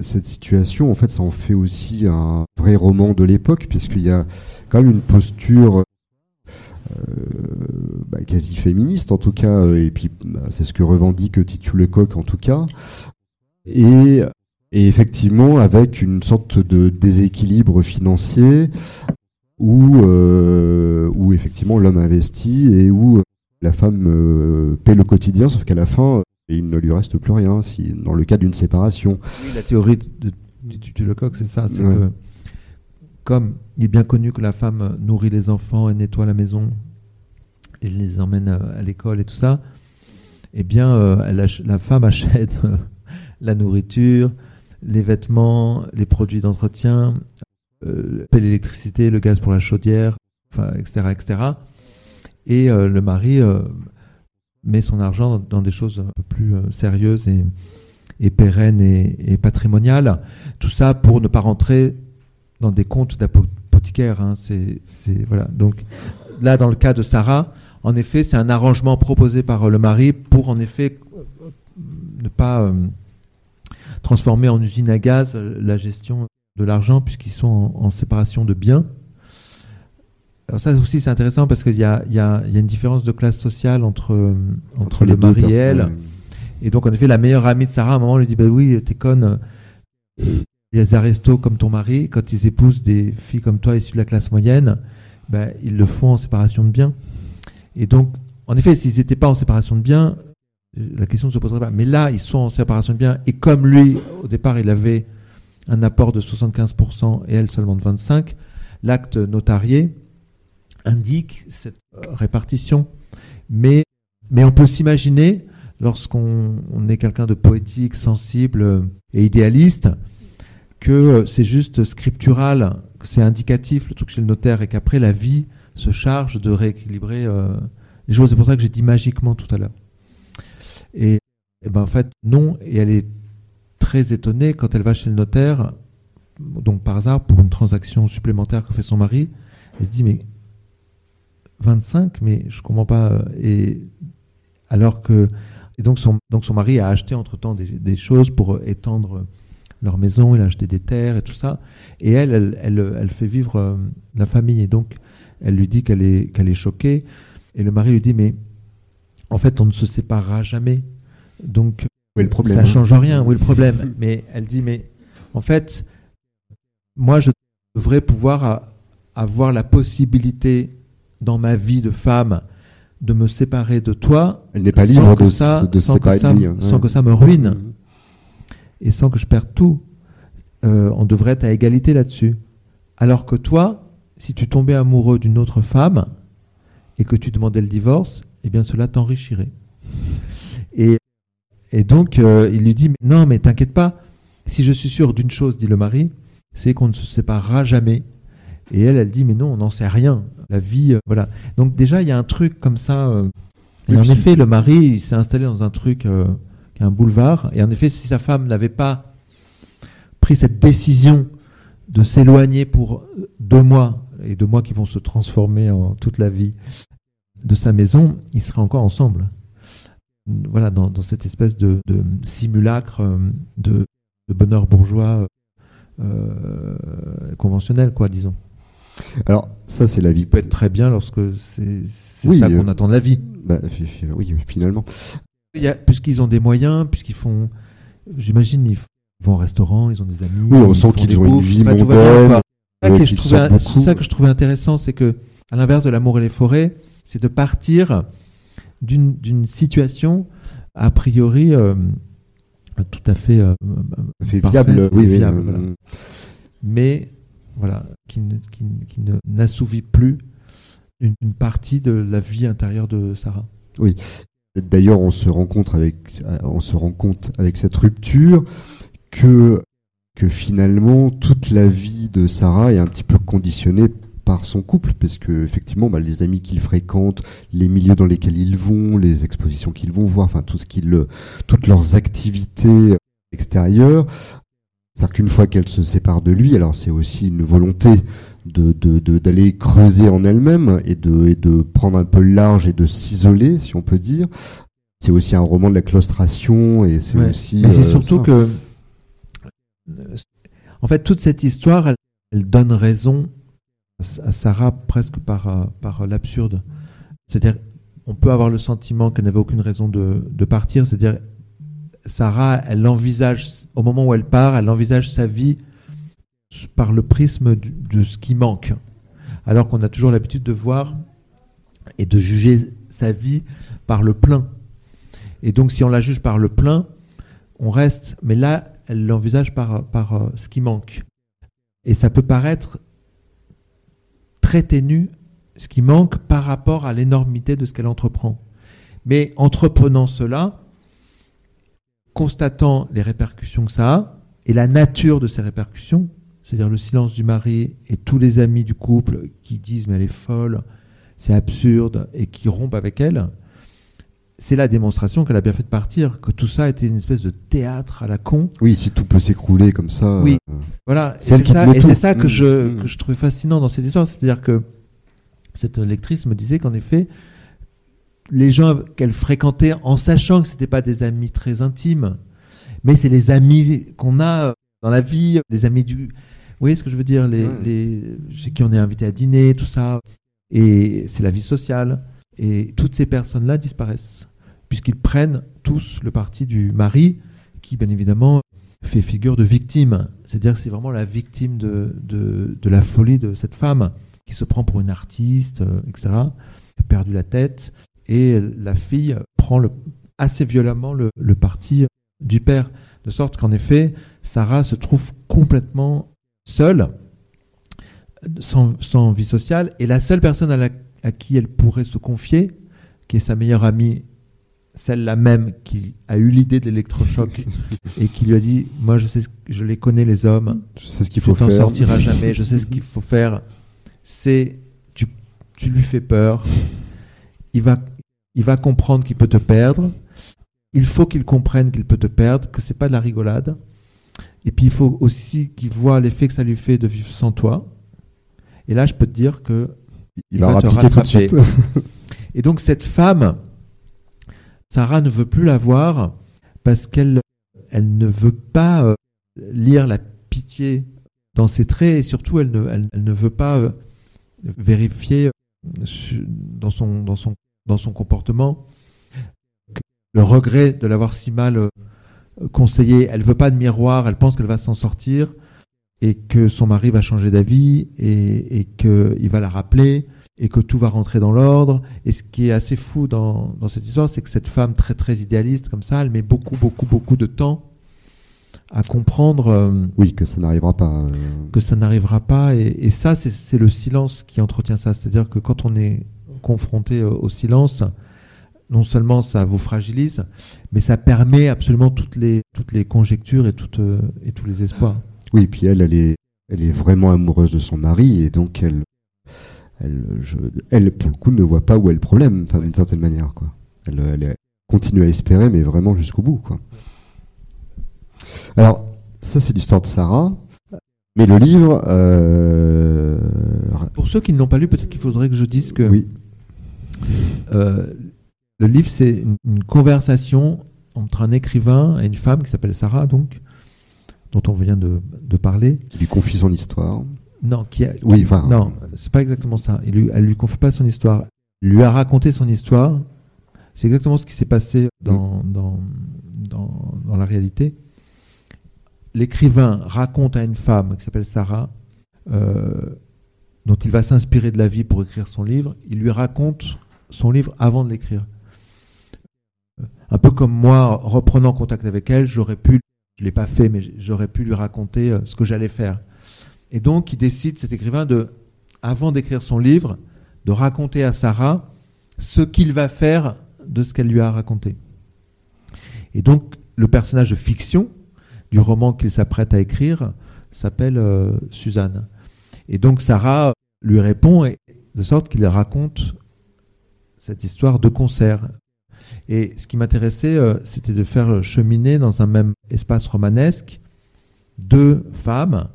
cette situation, en fait, ça en fait aussi un vrai roman de l'époque, puisqu'il y a quand même une posture bah, quasi féministe en tout cas, et puis bah, c'est ce que revendique Titu Lecoq en tout cas, et, et effectivement avec une sorte de déséquilibre financier où, où effectivement l'homme investit et où la femme euh, paie le quotidien, sauf qu'à la fin, euh, il ne lui reste plus rien, si, dans le cas d'une séparation. Oui, la théorie de, du Lecoq, c'est ça, c'est que comme il est bien connu que la femme nourrit les enfants et nettoie la maison et les emmène à, l'école et tout ça, eh bien, euh, la femme achète la nourriture, les vêtements, les produits d'entretien, paie l'électricité, le gaz pour la chaudière, etc., etc et euh, le mari euh, met son argent dans des choses un peu plus euh, sérieuses et, et pérennes et, patrimoniales. Tout ça pour ne pas rentrer dans des comptes d'apothicaire. Hein. C'est, voilà. Donc là, dans le cas de Sarah, en effet, c'est un arrangement proposé par le mari pour, en effet, ne pas transformer en usine à gaz la gestion de l'argent puisqu'ils sont en séparation de biens. Alors ça aussi c'est intéressant parce qu'il y a, y, a, y a, une différence de classe sociale entre, euh, entre, le mari et elle. Et donc en effet la meilleure amie de Sarah à un moment lui dit bah oui t'es conne, il y a des aristos comme ton mari, quand ils épousent des filles comme toi issues de la classe moyenne, bah, ils le font en séparation de biens. Et donc en effet s'ils n'étaient pas en séparation de biens, la question ne se poserait pas. Mais là ils sont en séparation de biens et comme lui au départ il avait un apport de 75% et elle seulement de 25%, l'acte notarié indique cette euh, répartition. Mais, mais on peut s'imaginer, lorsqu'on est quelqu'un de poétique, sensible euh, et idéaliste, que euh, c'est juste scriptural, que c'est indicatif le truc chez le notaire et qu'après la vie se charge de rééquilibrer les choses. C'est pour ça que j'ai dit magiquement tout à l'heure. Et, et, ben en fait non, et elle est très étonnée quand elle va chez le notaire, donc par hasard pour une transaction supplémentaire que fait son mari, elle se dit mais 25, mais je comprends pas. Euh, et alors que et donc son donc son mari a acheté entre temps des, choses pour étendre leur maison, il a acheté des terres et tout ça. Et elle, elle, elle, fait vivre euh, la famille. Et donc Elle lui dit qu'elle est, qu'elle est choquée. Et le mari lui dit, mais en fait, on ne se séparera jamais. Donc, le problème, ça hein? change rien. Oui, le problème? mais elle dit, mais en fait, moi, je devrais pouvoir avoir la possibilité dans ma vie de femme de me séparer de toi. Elle n'est pas libre de, ça, de séparer ça. Sans que ça me ruine et sans que je perde tout. Euh, on devrait être à égalité là-dessus. Alors que toi, si tu tombais amoureux d'une autre femme et que tu demandais le divorce, eh bien cela t'enrichirait. Et, et donc euh, il lui dit non mais t'inquiète pas, si je suis sûr d'une chose, dit le mari, c'est qu'on ne se séparera jamais. Et elle, elle dit mais non, on n'en sait rien. La vie, euh, voilà. Donc déjà il y a un truc comme ça. euh, et en effet, le mari, il s'est installé dans un truc, euh, qui est un boulevard. Et en effet, si sa femme n'avait pas pris cette décision de s'éloigner pour deux mois, et deux mois qui vont se transformer en toute la vie de sa maison, ils seraient encore ensemble. Voilà, dans, dans cette espèce de, de simulacre euh, de, de bonheur bourgeois euh, conventionnel, quoi, disons. Alors, ça, c'est la vie. Ça peut être très bien lorsque c'est Oui, ça euh, qu'on attend de la vie. Bah, oui, finalement. Puisqu'ils ont des moyens, puisqu'ils font, j'imagine, ils vont au restaurant, ils ont des amis. Oui, on ils sent qu'ils ont une vie enfin, mondaine. C'est ça euh, que je qu'ils trouvais- sortent C'est ça que je trouvais intéressant, c'est que, à l'inverse de l'amour et les forêts, c'est de partir d'une situation a priori euh, tout à fait, euh, Ça fait parfaite viable. Oui, viable, voilà. mais voilà, qui qui n'assouvit plus une, partie de la vie intérieure de Sarah. D'ailleurs, on se rencontre avec, on se rend compte avec cette rupture que que finalement toute la vie de Sarah est un petit peu conditionnée par son couple, parce que effectivement, bah, les amis qu'il fréquente, les milieux dans lesquels ils vont, les expositions qu'ils vont voir, enfin tout ce qu'ils, toutes leurs activités extérieures. C'est-à-dire qu'une fois qu'elle se sépare de lui, alors c'est aussi une volonté de de- de- d'aller creuser en elle-même et de et de prendre un peu le large et de s'isoler, si on peut dire. C'est aussi un roman de la claustration et c'est Ouais. aussi. Mais c'est euh, surtout ça. que, euh, en fait, toute cette histoire, elle, elle donne raison à Sarah presque par, euh, par l'absurde. C'est-à-dire, on peut avoir le sentiment qu'elle n'avait aucune raison de, de partir. C'est-à-dire, Sarah, elle envisage, au moment où elle part, elle envisage sa vie par le prisme de ce qui manque. Alors qu'on a toujours l'habitude de voir et de juger sa vie par le plein. Et donc, si on la juge par le plein, on reste. Mais là, elle l'envisage par, par euh, ce qui manque. Et ça peut paraître très ténu, ce qui manque par rapport à l'énormité de ce qu'elle entreprend. Mais entreprenant cela, constatant les répercussions que ça a, et la nature de ces répercussions, c'est-à-dire le silence du mari et tous les amis du couple qui disent mais elle est folle, c'est absurde, et qui rompent avec elle, c'est la démonstration qu'elle a bien fait de partir, que tout ça était une espèce de théâtre à la con. Oui, si tout peut s'écrouler comme ça. Oui. euh, Voilà, C'est ça, et c'est ça que, Mm, je, mm. que je trouvais fascinant dans cette histoire, c'est-à-dire que cette lectrice me disait qu'en effet, les gens qu'elle fréquentait, en sachant que c'était pas des amis très intimes, mais c'est les amis qu'on a dans la vie, des amis du... Vous voyez ce que je veux dire les, Ouais. les, Chez qui on est invité à dîner, tout ça. Et c'est la vie sociale. Et toutes ces personnes-là disparaissent, puisqu'ils prennent tous le parti du mari, qui bien évidemment fait figure de victime. C'est-à-dire que c'est vraiment la victime de, de, de la folie de cette femme, qui se prend pour une artiste, euh, etc., perdu la tête. Et la fille prend le, assez violemment le, le parti du père, de sorte qu'en effet, Sarah se trouve complètement seule, sans, sans vie sociale, et la seule personne à, la- à qui elle pourrait se confier, qui est sa meilleure amie, celle-là même qui a eu l'idée de l'électrochoc et qui lui a dit Moi, je sais, je les connais, les hommes, Je sais ce qu'il tu faut t'en faire. sortiras jamais, je sais ce qu'il faut faire. C'est tu, tu lui fais peur, il va, il va comprendre qu'il peut te perdre. Il faut qu'il comprenne qu'il peut te perdre, que c'est pas de la rigolade. Et puis il faut aussi qu'il voit l'effet que ça lui fait de vivre sans toi. Et là, je peux te dire que Il il va va te rappliquer tout de rattraper. suite. et donc cette femme, Sarah ne veut plus la voir parce qu'elle elle ne veut pas euh, lire la pitié dans ses traits et surtout elle ne, elle, elle ne veut pas euh, vérifier dans son, dans son, dans son comportement, le regret de l'avoir si mal euh, conseillé. Elle veut pas de miroir, elle pense qu'elle va s'en sortir et que son mari va changer d'avis et, et qu'il va la rappeler et que tout va rentrer dans l'ordre. Et ce qui est assez fou dans, dans cette histoire, c'est que cette femme très très idéaliste comme ça, elle met beaucoup beaucoup beaucoup de temps à comprendre. Euh, oui, que ça n'arrivera pas. Euh. Que ça n'arrivera pas. Et, et ça, c'est le silence qui entretient ça. C'est-à-dire que quand on est confronté au silence, non seulement ça vous fragilise, mais ça permet absolument toutes les, toutes les conjectures et, toutes, euh, et tous les espoirs. Oui, et puis elle, elle est, elle est vraiment amoureuse de son mari, et donc elle, elle, elle pour le coup, ne voit pas où est le problème, d'une certaine manière. Quoi. Elle, elle, continue à espérer, mais vraiment jusqu'au bout. Quoi. Alors, ça, c'est l'histoire de Sarah. Mais le livre. Euh... Pour ceux qui ne l'ont pas lu, peut-être qu'il faudrait que je dise que. Oui. Euh, le livre, c'est une, conversation entre un écrivain et une femme qui s'appelle Sarah, donc, dont on vient de, parler. Qui lui confie son histoire. Non, qui, a, oui, enfin, non, c'est pas exactement ça. Il lui, elle lui confie pas son histoire. Elle lui a raconté son histoire. C'est exactement ce qui s'est passé dans, dans, dans, la réalité. L'écrivain raconte à une femme qui s'appelle Sarah, euh, dont il va s'inspirer de la vie pour écrire son livre. Il lui raconte son livre avant de l'écrire un peu comme moi, reprenant contact avec elle, j'aurais pu, je l'ai pas fait, mais j'aurais pu lui raconter euh, ce que j'allais faire. Et donc, il décide, cet écrivain, de, avant d'écrire son livre, de raconter à Sarah ce qu'il va faire de ce qu'elle lui a raconté. Et donc, le personnage de fiction du roman qu'il s'apprête à écrire s'appelle euh, Suzanne. Et donc, Sarah lui répond, de sorte qu'il raconte cette histoire de concert et ce qui m'intéressait, euh, c'était de faire cheminer dans un même espace romanesque deux femmes,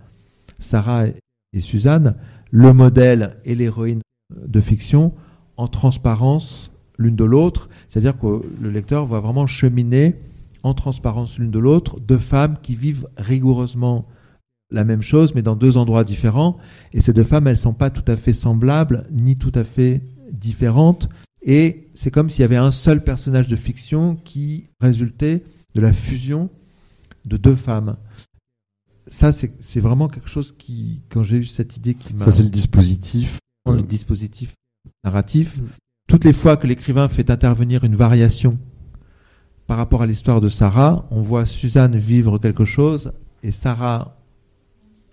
Sarah et Suzanne, le modèle et l'héroïne de fiction, en transparence l'une de l'autre. C'est-à-dire que le lecteur va vraiment cheminer en transparence l'une de l'autre deux femmes qui vivent rigoureusement la même chose, mais dans deux endroits différents. Et ces deux femmes, elles ne sont pas tout à fait semblables, ni tout à fait différentes. Et c'est comme s'il y avait un seul personnage de fiction qui résultait de la fusion de deux femmes. Ça, c'est vraiment quelque chose qui, quand j'ai eu cette idée qui m'a... Ça, c'est le dispositif. Le dispositif narratif. Toutes les fois que l'écrivain fait intervenir une variation par rapport à l'histoire de Sarah, on voit Suzanne vivre quelque chose et Sarah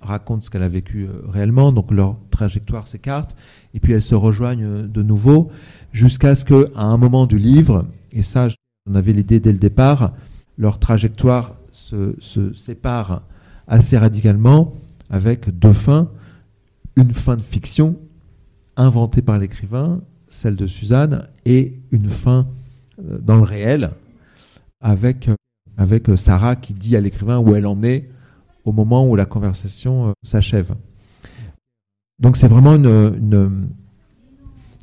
raconte ce qu'elle a vécu euh, réellement, donc leur trajectoire s'écarte, et puis elles se rejoignent euh, de nouveau jusqu'à ce qu'à un moment du livre, et ça, j'en avais l'idée dès le départ, leur trajectoire se, sépare assez radicalement avec deux fins. Une fin de fiction inventée par l'écrivain, celle de Suzanne, et une fin euh, dans le réel avec, euh, avec Sarah qui dit à l'écrivain où elle en est au moment où la conversation euh, s'achève. Donc c'est vraiment une,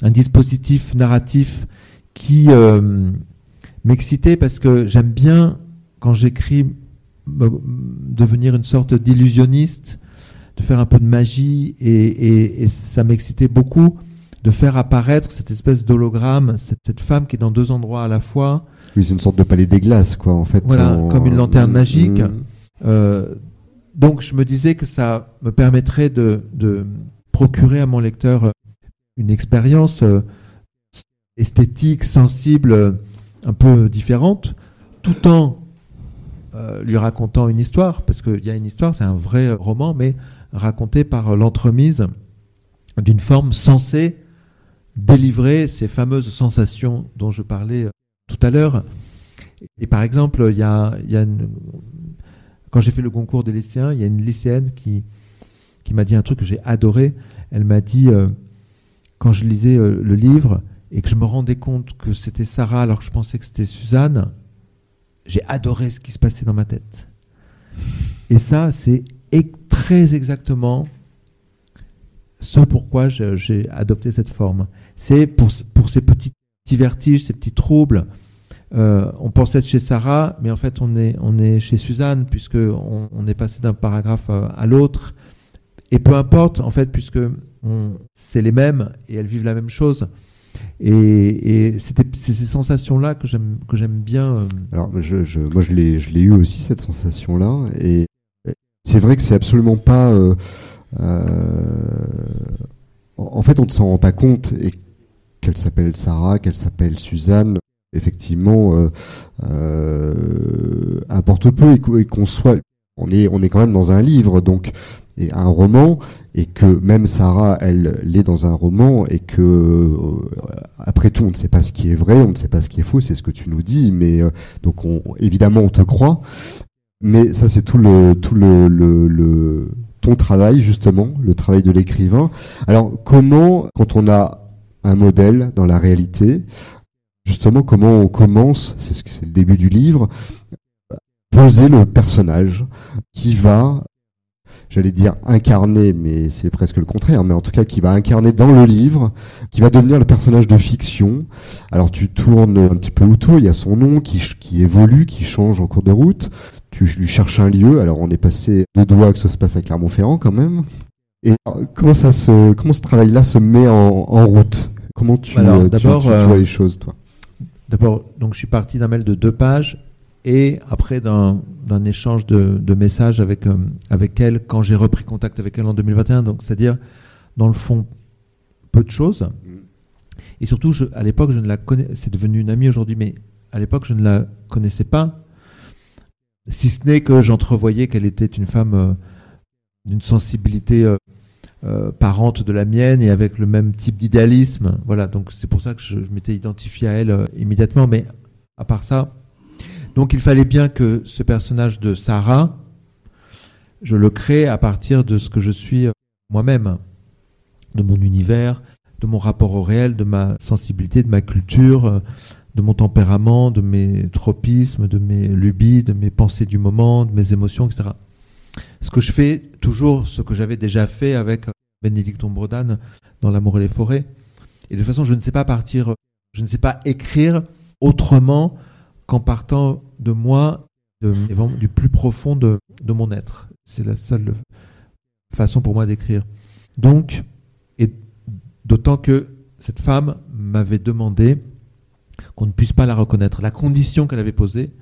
un dispositif narratif qui euh, m'excitait parce que j'aime bien, quand j'écris, devenir une sorte d'illusionniste, de faire un peu de magie, et, ça m'excitait beaucoup de faire apparaître cette espèce d'hologramme, cette, femme qui est dans deux endroits à la fois. Oui, c'est une sorte de palais des glaces, quoi, en fait. Voilà, comme une lanterne magique. Mm. Euh, donc, je me disais que ça me permettrait de, de procurer à mon lecteur une expérience euh, esthétique, sensible, euh, un peu différente, tout en euh, lui racontant une histoire, parce qu'il y a une histoire, c'est un vrai roman, mais raconté par l'entremise d'une forme censée délivrer ces fameuses sensations dont je parlais tout à l'heure. Et par exemple, il y a, quand j'ai fait le concours des lycéens, il y a une lycéenne qui, qui m'a dit un truc que j'ai adoré. Elle m'a dit quand je lisais euh, le livre et que je me rendais compte que c'était Sarah alors que je pensais que c'était Suzanne, j'ai adoré ce qui se passait dans ma tête. Et ça, c'est très exactement ce pourquoi j'ai adopté cette forme. C'est pour, pour ces petits, vertiges, ces petits troubles. Euh, on pensait être chez Sarah, mais en fait on est, on est chez Suzanne, puisqu'on on est passé d'un paragraphe à l'autre. Et peu importe, en fait, puisque c'est les mêmes et elles vivent la même chose. Et, c'est ces sensations-là que j'aime bien. Euh. Alors moi je l'ai je l'ai eu aussi cette sensation-là et c'est vrai que c'est absolument pas. Euh, euh, en fait, on ne s'en rend pas compte et qu'elle s'appelle Sarah, qu'elle s'appelle Suzanne, effectivement, importe peu et qu'on soit. On est on est quand même dans un livre, donc et un roman et que même Sarah elle l'est dans un roman et que euh, après tout on ne sait pas ce qui est vrai on ne sait pas ce qui est faux c'est ce que tu nous dis mais euh, donc on, évidemment on te croit. Mais ça c'est tout le tout le, le, le, ton travail justement le travail de l'écrivain. Alors comment quand on a un modèle dans la réalité justement comment on commence c'est ce que c'est le début du livre poser le personnage qui va j'allais dire incarner, mais c'est presque le contraire, mais en tout cas qui va incarner dans le livre, qui va devenir le personnage de fiction. Alors tu tournes un petit peu autour, il y a son nom qui, qui évolue, qui change en cours de route. Tu lui cherches un lieu, alors on est passé de doigts que ça se passe à Clermont-Ferrand quand même. Et comment ça se, comment ce travail-là se met en, route? Comment tu, alors, tu, vois euh, les choses, toi? D'abord, donc je suis parti d'un mail de deux pages et après d'un échange de, de, messages avec, euh, avec elle quand j'ai repris contact avec elle en 2021. Donc, c'est-à-dire, dans le fond, peu de choses. Mm. Et surtout, je, à l'époque, je ne la connais. C'est devenu une amie aujourd'hui, mais à l'époque, je ne la connaissais pas. Si ce n'est que j'entrevoyais qu'elle était une femme euh, d'une sensibilité euh, parente de la mienne et avec le même type d'idéalisme. Voilà, donc c'est pour ça que je, je m'étais identifié à elle immédiatement. Mais à part ça, donc il fallait bien que ce personnage de Sarah, je le crée à partir de ce que je suis moi-même, de mon univers, de mon rapport au réel, de ma sensibilité, de ma culture, de mon tempérament, de mes tropismes, de mes lubies, de mes pensées du moment, de mes émotions, etc. Ce que je fais toujours, ce que j'avais déjà fait avec Bénédicte Ombredan dans L'amour et les forêts. Et de toute façon, je ne sais pas partir, je ne sais pas écrire autrement qu'en partant de moi, du plus profond de, mon être. C'est la seule façon pour moi d'écrire. Donc, et d'autant que cette femme m'avait demandé qu'on ne puisse pas la reconnaître. La condition qu'elle avait posée,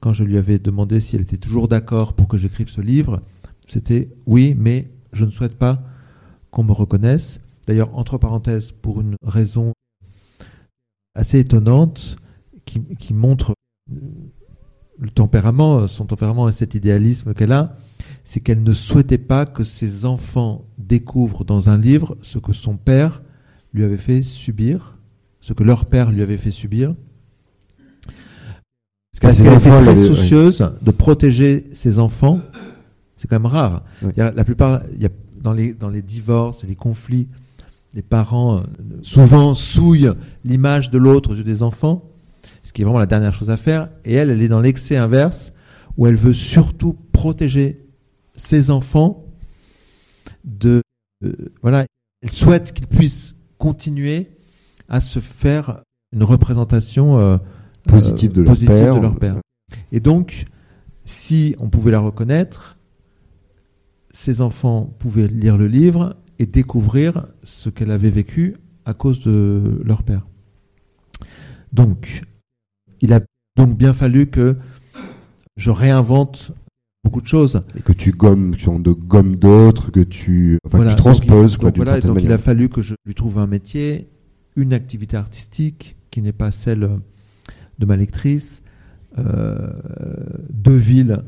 quand je lui avais demandé si elle était toujours d'accord pour que j'écrive ce livre, c'était oui, mais je ne souhaite pas qu'on me reconnaisse. D'ailleurs, entre parenthèses, pour une raison assez étonnante, qui, montre le tempérament, son tempérament et cet idéalisme qu'elle a, c'est qu'elle ne souhaitait pas que ses enfants découvrent dans un livre ce que son père lui avait fait subir, ce que leur père lui avait fait subir. Parce qu'elle était très soucieuse de protéger ses enfants. C'est quand même rare. la plupart, il y a, dans, les, dans les divorces et les conflits, les parents euh, souvent souillent l'image de l'autre aux yeux des enfs ce qui est vraiment la dernière chose à faire. Et elle, elle est dans l'excès inverse, où elle veut surtout protéger ses enfants de... Euh, voilà, elle souhaite qu'ils puissent continuer à se faire une représentation euh, positive, de, leur de leur père. Et donc, si on pouvait la reconnaître, ses enfants pouvaient lire le livre et découvrir ce qu'elle avait vécu à cause de leur père. Donc, il a donc bien fallu que je réinvente beaucoup de choses. Et que tu gommes, tu en gommes d'autres, que tu, enfin, tu transposes, quoi, donc, voilà, donc il a fallu que je lui trouve un métier, une activité artistique qui n'est pas celle de ma lectrice, euh, deux villes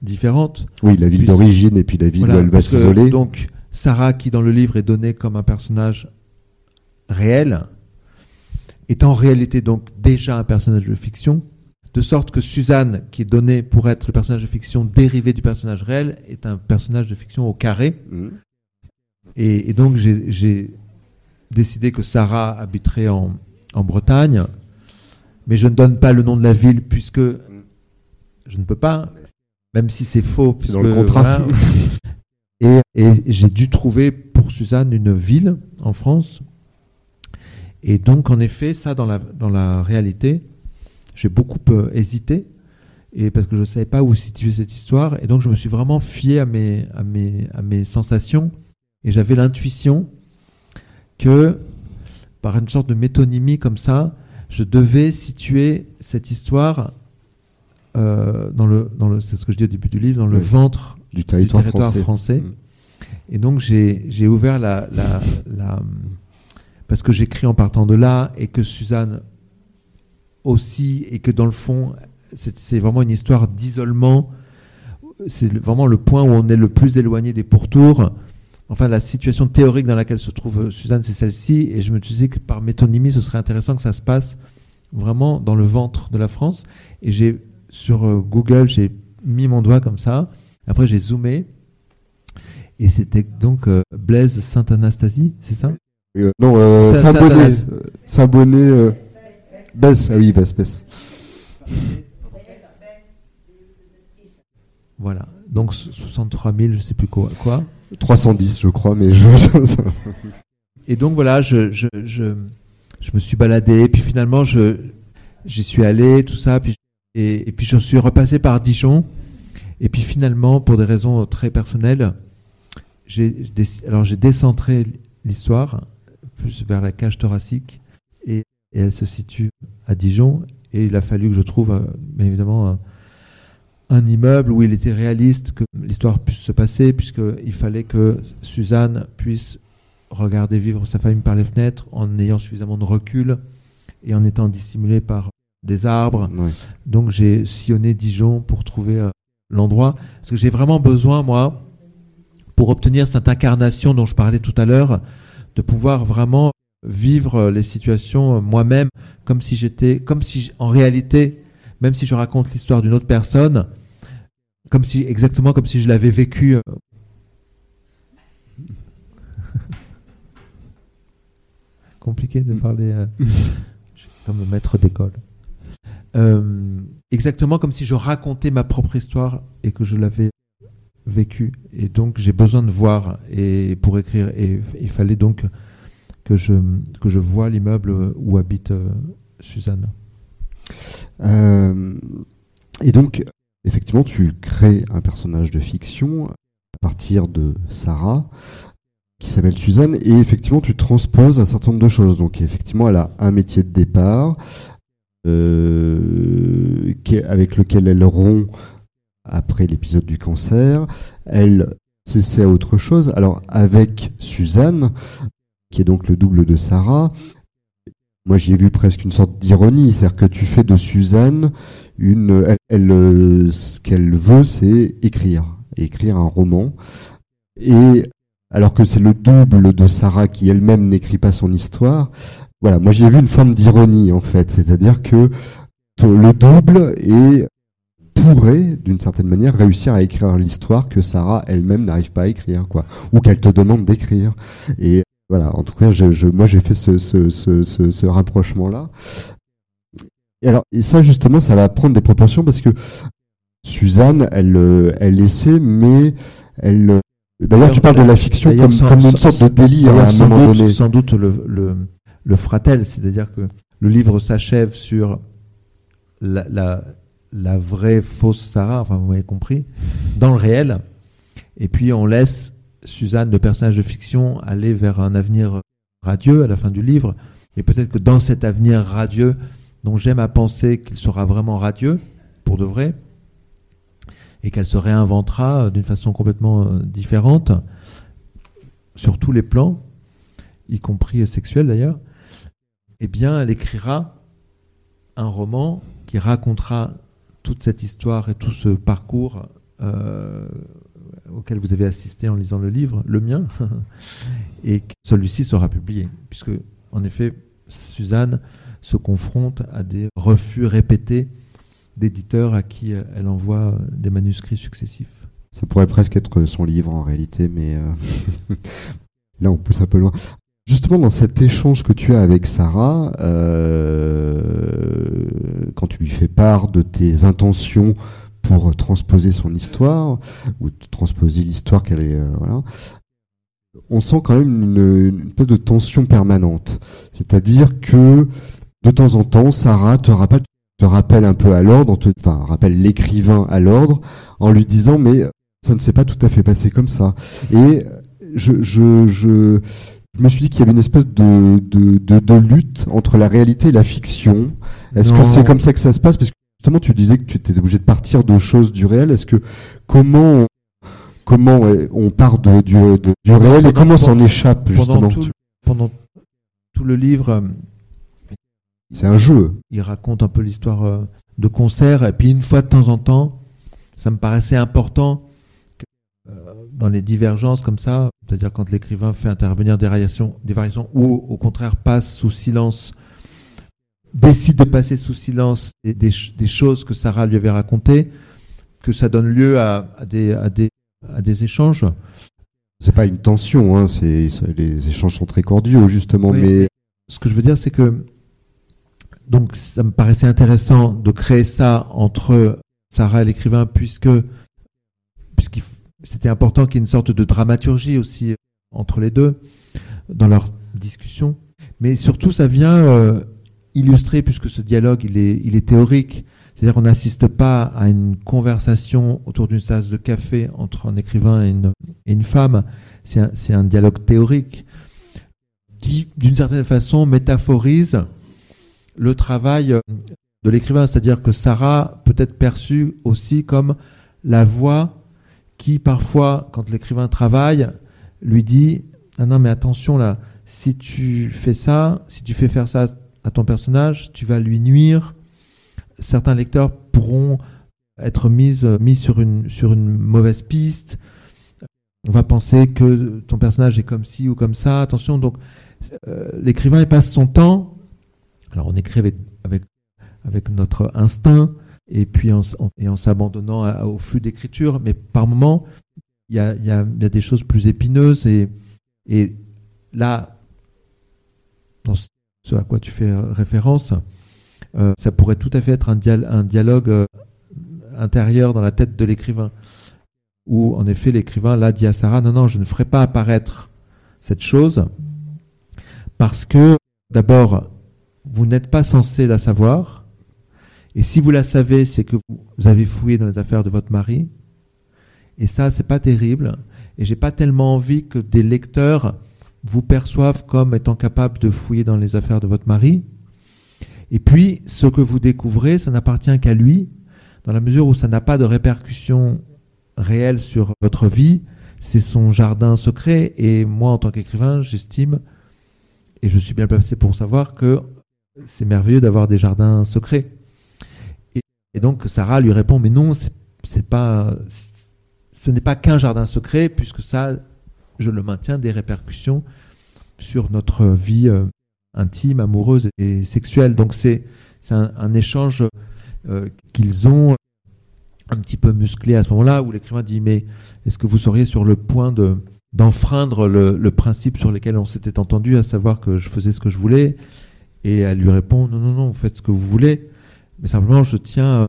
différentes. Oui, la ville d'origine et puis la ville où elle va s'isoler. Donc, Sarah, qui dans le livre est donnée comme un personnage réel, est en réalité donc déjà un personnage de fiction, de sorte que Suzanne, qui est donnée pour être le personnage de fiction dérivé du personnage réel, est un personnage de fiction au carré. Mmh. Et, donc j'ai décidé que Sarah habiterait en, Bretagne, mais je ne donne pas le nom de la ville puisque je ne peux pas, même si c'est faux. C'est dans le contrat. et j'ai dû trouver pour Suzanne une ville en France et donc, en effet, ça, dans la, dans la réalité, j'ai beaucoup euh, hésité. et parce que je ne savais pas où situer cette histoire. Et donc, je me suis vraiment fié à mes, à mes, à mes sensations. Et j'avais l'intuition que, par une sorte de métonymie comme ça, je devais situer cette histoire euh, dans le, dans le, c'est ce que je dis au début du livre, dans le ventre du territoire, français. Mm. Et donc, j'ai ouvert la, la, la parce que j'écris en partant de là et que Suzanne aussi, et que dans le fond, c'est vraiment une histoire d'isolement. C'est vraiment le point où on est le plus éloigné des pourtours. Enfin, la situation théorique dans laquelle se trouve Suzanne, c'est celle-ci. Et je me disais que par métonymie, ce serait intéressant que ça se passe vraiment dans le ventre de la France. Et j'ai, sur euh, Google, j'ai mis mon doigt comme ça. Après, j'ai zoomé. Et c'était donc euh, Blaise Sainte-Anastasie, c'est ça? Euh, Non, euh, Saint-Bonnet. Saint-Bonnet. Besse, ah oui, Besse, Besse. Voilà. Donc 63 000, je sais plus quoi. quoi 310, je crois, mais je. et donc voilà, je, je, je, je, me suis baladé, puis finalement, je, j'y suis allé, tout ça, puis, et, et puis je suis repassé par Dijon. Et puis finalement, pour des raisons très personnelles, j'ai, alors j'ai décentré l'histoire plus vers la cage thoracique et, et, elle se situe à Dijon. Et il a fallu que je trouve, euh, bien évidemment, un, un immeuble où il était réaliste que l'histoire puisse se passer, puisqu'il fallait que Suzanne puisse regarder vivre sa famille par les fenêtres en ayant suffisamment de recul et en étant dissimulée par des arbres. Donc j'ai sillonné Dijon pour trouver euh, l'endroit. Parce que j'ai vraiment besoin, moi, pour obtenir cette incarnation dont je parlais tout à l'heure, de pouvoir vraiment vivre les situations euh, moi-même comme si j'étais, comme si en réalité, même si je raconte l'histoire d'une autre personne, comme si, exactement comme si je l'avais vécu. Euh. Compliqué de parler euh, comme maître d'école. Euh, exactement comme si je racontais ma propre histoire et que je l'avais vécu. Et donc j'ai besoin de voir et pour écrire. Et il fallait donc que je que je vois l'immeuble où habite Suzanne. et donc effectivement, tu crées un personnage de fiction à partir de Sarah, qui s'appelle Suzanne, et effectivement, tu transposes un certain nombre de choses. Donc, effectivement, elle a un métier de départ, euh, avec lequel elle rompt après l'épisode du cancer. Elle s'essaie à autre chose. Alors, avec Suzanne, qui est donc le double de Sarah, moi j'y ai vu presque une sorte d'ironie, c'est-à-dire que tu fais de Suzanne une, elle, ce qu'elle veut, c'est écrire, écrire un roman. Et alors que c'est le double de Sarah qui elle-même n'écrit pas son histoire. Voilà, moi j'ai vu une forme d'ironie en fait, c'est-à-dire que le double est pourrait, d'une certaine manière, réussir à écrire l'histoire que Sarah elle-même n'arrive pas à écrire, quoi, ou qu'elle te demande d'écrire. Et voilà, en tout cas, je, moi j'ai fait ce, ce, ce, ce rapprochement-là. Et alors, et ça justement, ça va prendre des proportions parce que Suzanne, elle, elle essaie, mais elle. D'ailleurs, tu parles de la fiction comme, comme, une sorte de délire à un moment doute, donné. Sans doute le, le, le fratel, c'est-à-dire que le livre s'achève sur la, la, la, vraie fausse Sarah, enfin vous m'avez compris, dans le réel, et puis on laisse Suzanne, le personnage de fiction, aller vers un avenir radieux à la fin du livre, et peut-être que dans cet avenir radieux, dont j'aime à penser qu'il sera vraiment radieux, pour de vrai, et qu'elle se réinventera d'une façon complètement euh, différente, sur tous les plans, y compris sexuel d'ailleurs, eh bien, elle écrira un roman qui racontera toute cette histoire et tout ce parcours euh, auquel vous avez assisté en lisant le livre, le mien, et celui-ci sera publié, puisque, en effet, Suzanne se confronte à des refus répétés d'éditeurs à qui euh, elle envoie des manuscrits successifs. Ça pourrait presque être son livre en réalité, mais euh, là on pousse un peu loin. Justement, dans cet échange que tu as avec Sarah, quand tu lui fais part de tes intentions pour transposer son histoire, ou transposer l'histoire qu'elle est, voilà, on sent quand même une, une espèce de tension permanente. C'est-à-dire que de temps en temps, Sarah te rappelle, te rappelle un peu à l'ordre, enfin rappelle l'écrivain à l'ordre, en lui disant mais ça ne s'est pas tout à fait passé comme ça. Et je, je, je, je me suis dit qu'il y avait une espèce de, de, de, de, lutte entre la réalité et la fiction. Est-ce que c'est comme ça que ça se passe? Parce que justement, tu disais que tu étais obligé de partir de choses du réel. Est-ce que comment comment on part de, du, du réel et comment s'en échappe justement? pendant tout, le livre, euh, c'est un jeu. Il raconte un peu l'histoire euh, de concert et puis une fois de temps en temps, ça me paraissait important dans les divergences comme ça, c'est-à-dire quand l'écrivain fait intervenir des variations, des variations ou au contraire passe sous silence, décide de passer sous silence des, des, choses que Sarah lui avait racontées, que ça donne lieu à, des, à, des, à des échanges. C'est pas une tension, hein, c'est, les échanges sont très cordiaux justement, mais ce que je veux dire c'est que donc ça me paraissait intéressant de créer ça entre Sarah et l'écrivain puisque puisqu'il c'était important qu'il y ait une sorte de dramaturgie aussi entre les deux dans leur discussion. Mais surtout, ça vient euh, illustrer, puisque ce dialogue, il est, il est théorique. C'est-à-dire qu'on n'assiste pas à une conversation autour d'une tasse de café entre un écrivain et une, et une femme. C'est un, un, dialogue théorique qui, d'une certaine façon, métaphorise le travail de l'écrivain. C'est-à-dire que Sarah peut être perçue aussi comme la voix qui parfois, quand l'écrivain travaille, lui dit ah non mais attention là, si tu fais ça, si tu fais faire ça à ton personnage, tu vas lui nuire. Certains lecteurs pourront être mis, mis sur, une, mauvaise piste. On va penser que ton personnage est comme ci ou comme ça. Attention, donc euh, l'écrivain passe son temps. Alors on écrit avec notre instinct, et puis en, et en s'abandonnant au flux d'écriture. Mais par moments, il y a, des choses plus épineuses et, et là, dans ce à quoi tu fais référence, euh, ça pourrait tout à fait être un, un dialogue euh, intérieur dans la tête de l'écrivain, où en effet l'écrivain là dit à Sarah non non je ne ferai pas apparaître cette chose parce que d'abord vous n'êtes pas censé la savoir et si vous la savez, c'est que vous avez fouillé dans les affaires de votre mari. Et ça, c'est pas terrible. Et j'ai pas tellement envie que des lecteurs vous perçoivent comme étant capables de fouiller dans les affaires de votre mari. Et puis, ce que vous découvrez, ça n'appartient qu'à lui, dans la mesure où ça n'a pas de répercussions réelles sur votre vie. C'est son jardin secret. Et moi, en tant qu'écrivain, j'estime, et je suis bien placé pour savoir que c'est merveilleux d'avoir des jardins secrets. Et donc Sarah lui répond mais non, c'est pas, ce n'est pas qu'un jardin secret puisque ça, je le maintiens, des répercussions sur notre vie euh, intime, amoureuse et sexuelle. Donc c'est un, un, échange euh, qu'ils ont un petit peu musclé à ce moment-là où l'écrivain dit mais est-ce que vous seriez sur le point de d'enfreindre le, le, principe sur lequel on s'était entendu, à savoir que je faisais ce que je voulais? Et elle lui répond non non non, vous faites ce que vous voulez. Mais simplement, je tiens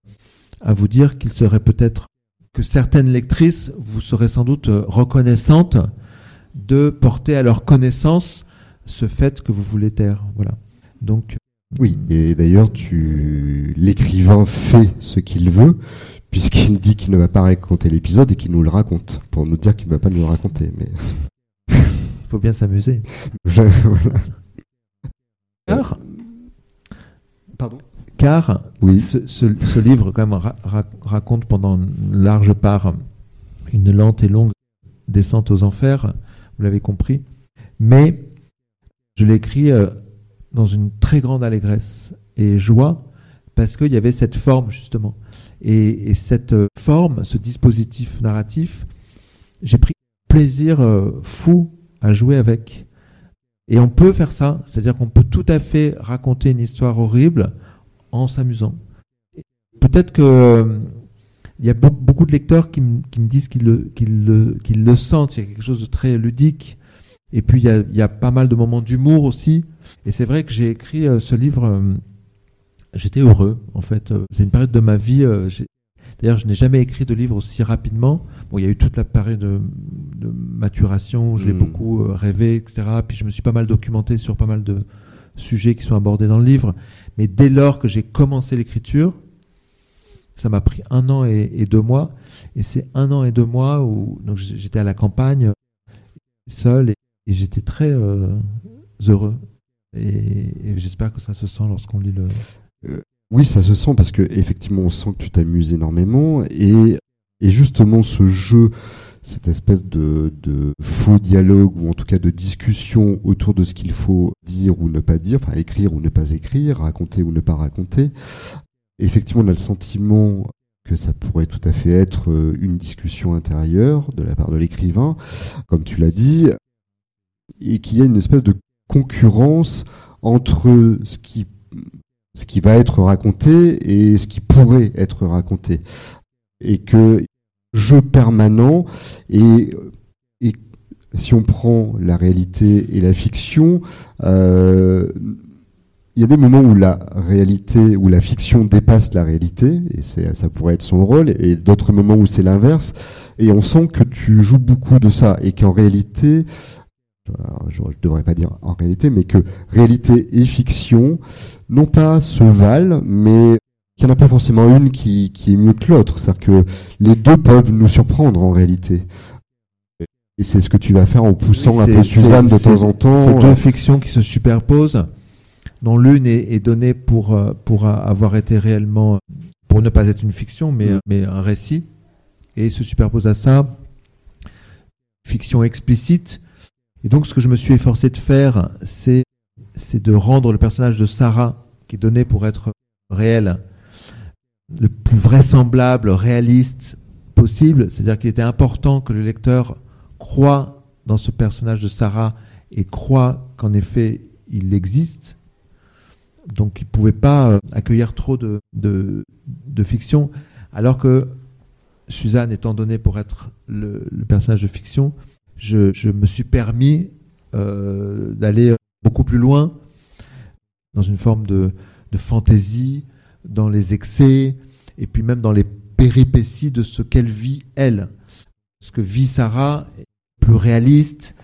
à vous dire qu'il serait peut-être que certaines lectrices vous seraient sans doute reconnaissantes de porter à leur connaissance ce fait que vous voulez taire. Voilà. Donc. Oui, et d'ailleurs, tu, l'écrivain fait ce qu'il veut, puisqu'il dit qu'il ne va pas raconter l'épisode et qu'il nous le raconte, pour nous dire qu'il ne va pas nous le raconter. Mais. Il faut bien s'amuser. Pardon car oui. ce, livre quand même raconte pendant une large part une lente et longue descente aux enfers, vous l'avez compris, mais je l'ai écrit euh, dans une très grande allégresse et joie parce qu'il y avait cette forme justement. Et, cette euh, forme, ce dispositif narratif, j'ai pris plaisir euh, fou à jouer avec. Et on peut faire ça, c'est-à-dire qu'on peut tout à fait raconter une histoire horrible en s'amusant. Peut-être que euh, il y a beaucoup de lecteurs qui, me disent qu'ils le, le, le, sentent. Il y a quelque chose de très ludique. Et puis il y a, pas mal de moments d'humour aussi. Et c'est vrai que j'ai écrit euh, ce livre. Euh, j'étais heureux en fait. C'est une période de ma vie. D'ailleurs, je n'ai jamais écrit de livre aussi rapidement. Bon, il y a eu toute la période de, maturation où je l'ai hmm. beaucoup rêvé, etc. Puis je me suis pas mal documenté sur pas mal de, sujets qui sont abordés dans le livre. Mais dès lors que j'ai commencé l'écriture, ça m'a pris un an et, deux mois. Et c'est un an et deux mois où donc j'étais à la campagne, seul, et, j'étais très euh, heureux. Et, j'espère que ça se sent lorsqu'on lit le. Euh, oui, ça se sent parce que effectivement, on sent que tu t'amuses énormément et, et justement ce jeu cette espèce de, faux dialogue ou en tout cas de discussion autour de ce qu'il faut dire ou ne pas dire, enfin écrire ou ne pas écrire, raconter ou ne pas raconter. Effectivement, on a le sentiment que ça pourrait tout à fait être euh, une discussion intérieure de la part de l'écrivain, comme tu l'as dit, et qu'il y a une espèce de concurrence entre ce qui, ce qui va être raconté et ce qui pourrait être raconté. Et que jeu permanent et, et si on prend la réalité et la fiction, euh, il y a des moments où la réalité, où la fiction dépasse la réalité, et ça pourrait être son rôle, et d'autres moments où c'est l'inverse, et on sent que tu joues beaucoup de ça, et qu'en réalité, je ne devrais pas dire en réalité, mais que réalité et fiction, non pas se valent, mais il n'y en a pas forcément une qui, qui est mieux que l'autre. C'est-à-dire que les deux peuvent nous surprendre en réalité. Et c'est ce que tu vas faire en poussant un peu Suzanne de temps en temps. C'est deux fictions qui se superposent, dont l'une est, donnée pour, euh, pour avoir été réellement, pour ne pas être une fiction, mais, mm. mais un récit, et se superpose à ça, fiction explicite. Et donc ce que je me suis efforcé de faire, c'est de rendre le personnage de Sarah, qui est donné pour être réel, le plus vraisemblable, réaliste possible. C'est-à-dire qu'il était important que le lecteur croit dans ce personnage de Sarah et croit qu'en effet il existe. Donc il ne pouvait pas euh, accueillir trop de, de, fiction, alors que Suzanne étant donnée pour être le, personnage de fiction, je, me suis permis euh, d'aller beaucoup plus loin dans une forme de, de fantaisie, dans les excès, et puis même dans les péripéties de ce qu'elle vit, elle. Ce que vit Sarah est plus réaliste,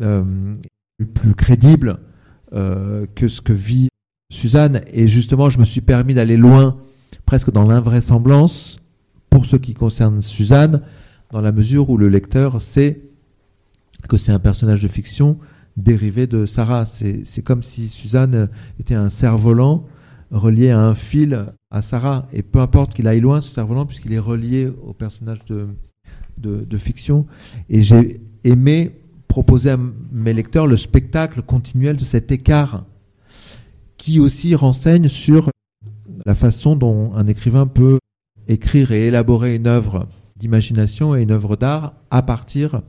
euh, plus crédible euh, que ce que vit Suzanne. Et justement, je me suis permis d'aller loin, presque dans l'invraisemblance, pour ce qui concerne Suzanne, dans la mesure où le lecteur sait que c'est un personnage de fiction dérivé de Sarah. C'est comme si Suzanne était un cerf-volant relié à un fil à Sarah. Et peu importe qu'il aille loin, ce cerf-volant, puisqu'il est relié au personnage de, fiction. Et j'ai aimé proposer à mes lecteurs le spectacle continuel de cet écart qui aussi renseigne sur la façon dont un écrivain peut écrire et élaborer une œuvre d'imagination et une œuvre d'art à partir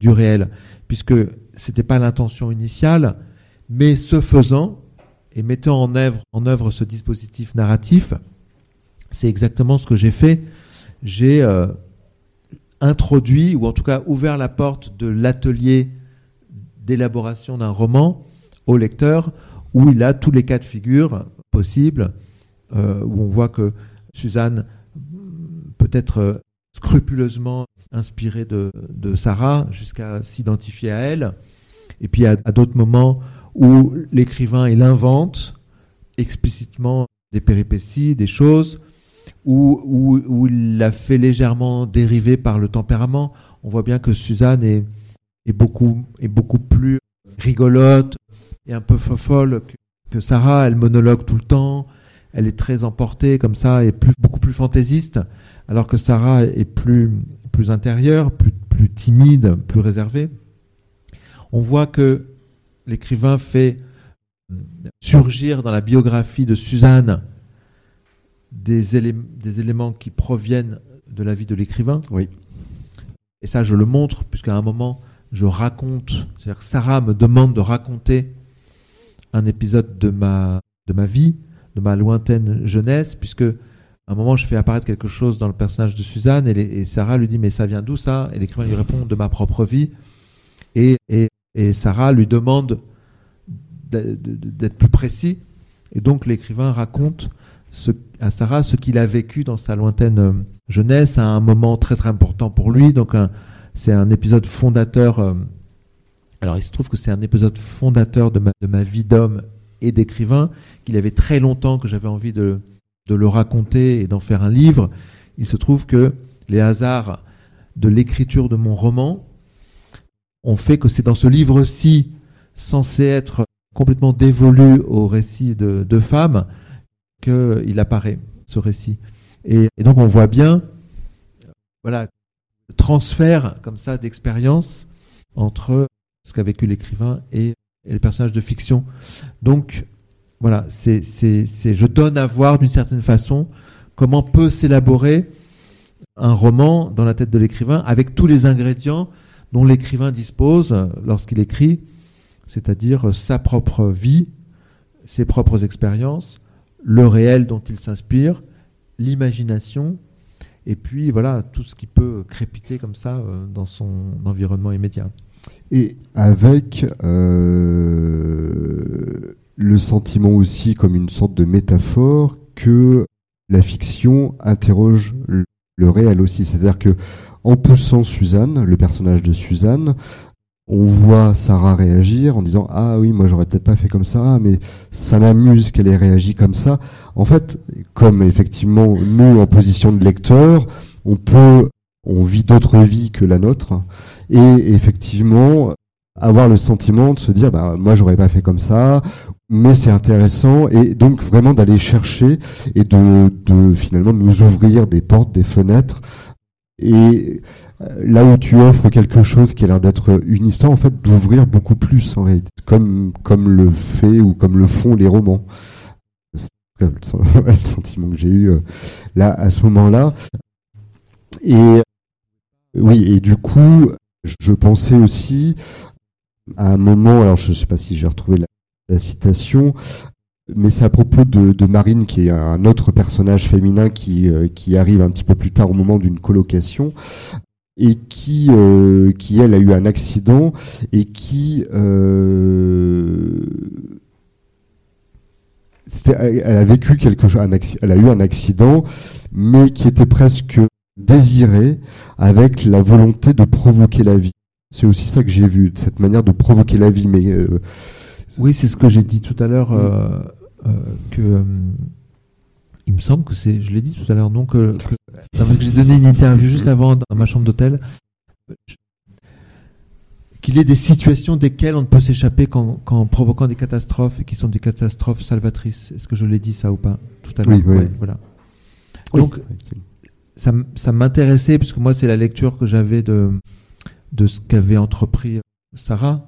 du réel, puisque c'était pas l'intention initiale, mais ce faisant, et mettant en œuvre, ce dispositif narratif, c'est exactement ce que j'ai fait. J'ai euh, introduit, ou en tout cas ouvert la porte de l'atelier d'élaboration d'un roman au lecteur, où il a tous les cas de figure possibles, euh, où on voit que Suzanne peut être euh, scrupuleusement inspirée de, Sarah jusqu'à s'identifier à elle, et puis à d'autres moments où l'écrivain il invente explicitement des péripéties, des choses, où, où, il la fait légèrement dériver par le tempérament. On voit bien que Suzanne est, est, beaucoup, est beaucoup plus rigolote et un peu folle que, Sarah. Elle monologue tout le temps, elle est très emportée comme ça, et beaucoup plus fantaisiste, alors que Sarah est plus, plus intérieure, plus, plus timide, plus réservée. On voit que l'écrivain fait euh, surgir dans la biographie de Suzanne des, éléments qui proviennent de la vie de l'écrivain. Oui. Et ça, je le montre, puisqu'à un moment, je raconte, c'est-à-dire que Sarah me demande de raconter un épisode de ma, de ma vie, de ma lointaine jeunesse, puisque à un moment, je fais apparaître quelque chose dans le personnage de Suzanne, et, Sarah lui dit, mais ça vient d'où ça? Et l'écrivain lui répond, de ma propre vie. Et, et et Sarah lui demande d'être plus précis. Et donc l'écrivain raconte à Sarah ce qu'il a vécu dans sa lointaine euh, jeunesse à un moment très très important pour lui. Donc c'est un épisode fondateur euh, Alors il se trouve que c'est un épisode fondateur de ma, vie d'homme et d'écrivain, qu'il avait très longtemps que j'avais envie de le raconter et d'en faire un livre. Il se trouve que les hasards de l'écriture de mon roman ont fait que c'est dans ce livre-ci, censé être complètement dévolu au récit de deux femmes, qu'il apparaît, ce récit. Et, donc on voit bien, voilà, le transfert comme ça d'expérience entre ce qu'a vécu l'écrivain et, et, les personnages de fiction. Donc voilà, c'est, je donne à voir d'une certaine façon comment peut s'élaborer un roman dans la tête de l'écrivain avec tous les ingrédients dont l'écrivain dispose lorsqu'il écrit, c'est-à-dire sa propre vie, ses propres expériences, le réel dont il s'inspire, l'imagination, et puis voilà, tout ce qui peut crépiter comme ça euh, dans son environnement immédiat. Et avec euh, le sentiment aussi comme une sorte de métaphore que la fiction interroge le réel aussi. C'est-à-dire que en poussant Suzanne, le personnage de Suzanne, on voit Sarah réagir en disant ah oui moi j'aurais peut-être pas fait comme ça mais ça m'amuse qu'elle ait réagi comme ça. En fait comme effectivement nous en position de lecteur on peut on vit d'autres vies que la nôtre. Et effectivement avoir le sentiment de se dire bah moi j'aurais pas fait comme ça mais c'est intéressant. Et donc vraiment d'aller chercher et de, de finalement nous ouvrir des portes des fenêtres et euh, là où tu offres quelque chose qui a l'air d'être une histoire, en fait, d'ouvrir beaucoup plus en réalité, comme, comme le fait ou comme le font les romans. C'est le sentiment que j'ai eu euh, là à ce moment-là. Et oui, et du coup, je pensais aussi à un moment, alors je ne sais pas si je vais retrouver la, la citation, mais c'est à propos de, Marine, qui est un autre personnage féminin qui, euh, qui arrive un petit peu plus tard au moment d'une colocation et qui, euh, qui elle a eu un accident et qui euh, elle a vécu quelque chose, elle a eu un accident, mais qui était presque désiré avec la volonté de provoquer la vie. C'est aussi ça que j'ai vu, cette manière de provoquer la vie. Mais oui, c'est ce que j'ai dit tout à l'heure. Euh, que euh, il me semble que c'est, je l'ai dit tout à l'heure, que, parce que j'ai donné une interview juste avant dans ma chambre d'hôtel, qu'il y ait des situations desquelles on ne peut s'échapper qu'en, provoquant des catastrophes et qui sont des catastrophes salvatrices. Est-ce que je l'ai dit ça ou pas tout à l'heure? Oui, Voilà. Donc ça, ça m'intéressait puisque moi c'est la lecture que j'avais de de ce qu'avait entrepris Sarah.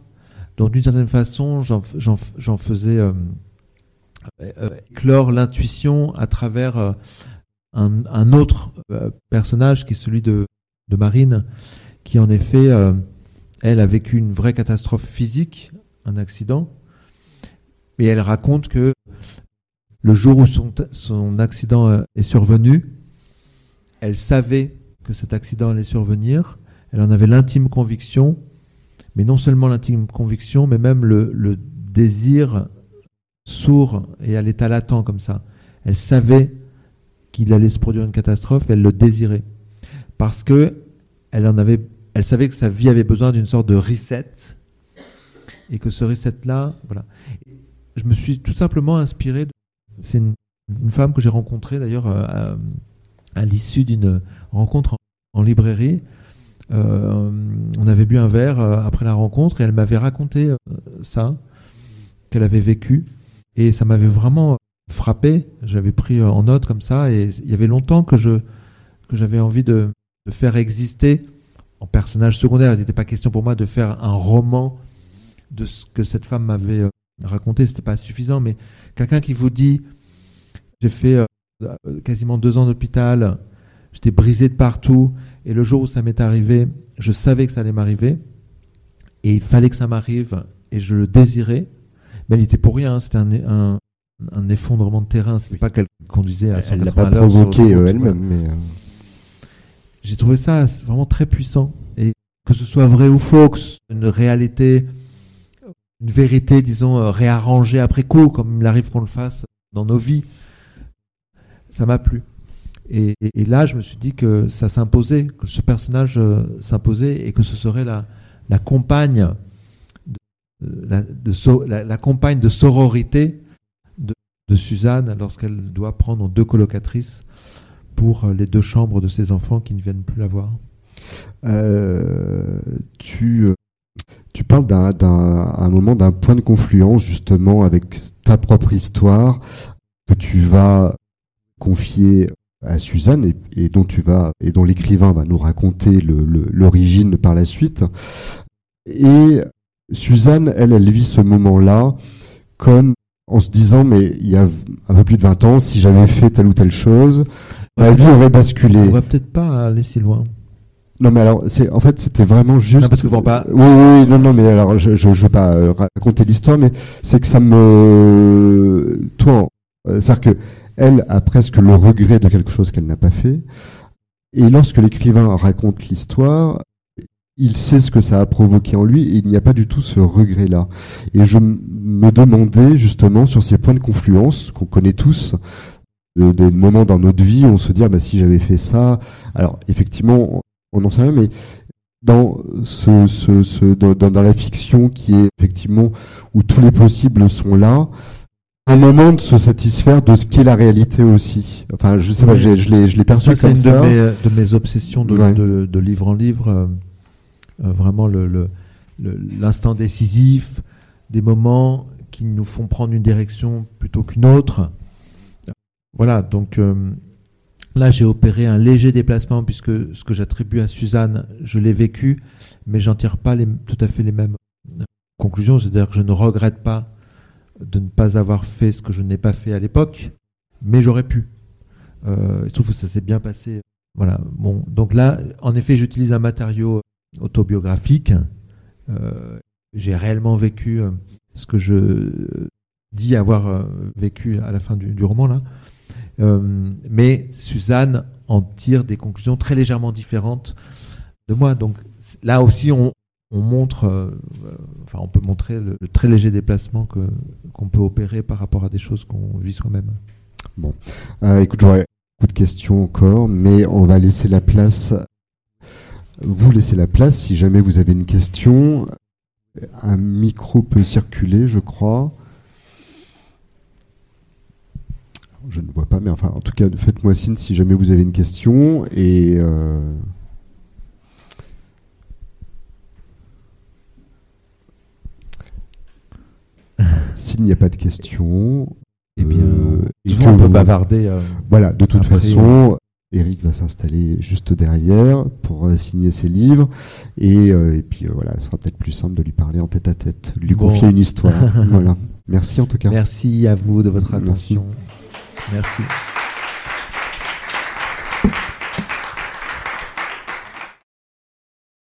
Donc d'une certaine façon, j'en faisais euh, éclore l'intuition à travers euh, un, autre euh, personnage qui est celui de, Marine, qui en effet, euh, elle a vécu une vraie catastrophe physique, un accident, et elle raconte que le jour où son, accident est survenu, elle savait que cet accident allait survenir, elle en avait l'intime conviction, mais non seulement l'intime conviction, mais même le désir sourd et à l'état latent comme ça. Elle savait qu'il allait se produire une catastrophe, elle le désirait. Parce que elle en avait, elle savait que sa vie avait besoin d'une sorte de reset et que ce reset-là, voilà. Je me suis tout simplement inspiré. C'est une, femme que j'ai rencontrée d'ailleurs euh, à, l'issue d'une rencontre en, librairie. Euh, on avait bu un verre euh, après la rencontre et elle m'avait raconté ça qu'elle avait vécu. Et ça m'avait vraiment frappé. J'avais pris euh, en note comme ça, et il y avait longtemps que je que j'avais envie de, faire exister en personnage secondaire. Il n'était pas question pour moi de faire un roman de ce que cette femme m'avait euh, raconté. C'était pas suffisant, mais quelqu'un qui vous dit j'ai fait euh, quasiment deux ans d'hôpital, j'étais brisé de partout, et le jour où ça m'est arrivé, je savais que ça allait m'arriver, et il fallait que ça m'arrive, et je le désirais elle était pour rien, hein. c'était un, un, effondrement de terrain, c'était pas qu'elle conduisait à 180 Elle l'a pas provoqué euh, elle-même, mais. Euh. J'ai trouvé ça vraiment très puissant. Et que ce soit vrai ou faux, que une réalité, une vérité, disons, euh, réarrangée après coup, comme il arrive qu'on le fasse dans nos vies, ça m'a plu. Et, là, je me suis dit que ça s'imposait, que ce personnage s'imposait et que ce serait la, la compagne la, de la, compagne de sororité de, Suzanne lorsqu'elle doit prendre deux colocatrices pour les deux chambres de ses enfants qui ne viennent plus la voir. Euh, tu, tu parles d'un, un moment d'un point de confluence justement avec ta propre histoire que tu vas confier à Suzanne et, dont tu vas et dont l'écrivain va nous raconter l'origine par la suite. Et Suzanne, elle, elle vit ce moment-là comme en se disant mais il y a un peu plus de 20 ans, si j'avais fait telle ou telle chose, ma vie aurait basculé. On va peut-être pas aller si loin. Non mais alors c'est en fait c'était vraiment juste. Non, parce que pas. Oui oui non non mais alors je je, je vais pas euh, raconter l'histoire mais c'est que ça me toi euh, c'est-à-dire que elle a presque le regret de quelque chose qu'elle n'a pas fait et lorsque l'écrivain raconte l'histoire il sait ce que ça a provoqué en lui et il n'y a pas du tout ce regret là et je me demandais justement sur ces points de confluence qu'on connaît tous des moments dans notre vie où on se dit ah bah si j'avais fait ça alors effectivement on n'en sait rien, mais dans, ce, ce, ce dans, dans, la fiction qui est effectivement où tous les possibles sont là, un moment de se satisfaire de ce qu'est la réalité aussi. Enfin, je sais pas, je l'ai, je l'ai perçu comme ça. C'est une de mes, obsessions de, de, de, livre en livre, euh, euh, vraiment l'instant décisif, des moments qui nous font prendre une direction plutôt qu'une autre. Voilà, donc euh, Là, j'ai opéré un léger déplacement puisque ce que j'attribue à Suzanne, je l'ai vécu, mais j'en tire pas tout à fait les mêmes conclusions. C'est-à-dire que je ne regrette pas de ne pas avoir fait ce que je n'ai pas fait à l'époque, mais j'aurais pu. Euh, je trouve que ça s'est bien passé. Voilà. Bon, donc là, en effet, j'utilise un matériau autobiographique. Euh, j'ai réellement vécu euh, ce que je dis avoir euh, vécu à la fin du, roman là. Mais Suzanne en tire des conclusions très légèrement différentes de moi. Donc là aussi, on, montre, enfin, on peut montrer le, très léger déplacement que qu'on peut opérer par rapport à des choses qu'on vit soi-même. Bon, écoute, j'aurais beaucoup de questions encore, mais on va laisser la place. Vous laissez la place si jamais vous avez une question. Un micro peut circuler, je crois. je ne vois pas, mais enfin, en tout cas, faites-moi signe si jamais vous avez une question. Et euh, s'il n'y a pas de question, eh bien, euh, on peut bavarder. Euh, voilà, de toute façon, Eric va s'installer juste derrière pour signer ses livres. Et, et puis voilà, ce sera peut-être plus simple de lui parler en tête à tête, lui confier une histoire. voilà. Merci en tout cas. Merci à vous de votre attention. Merci.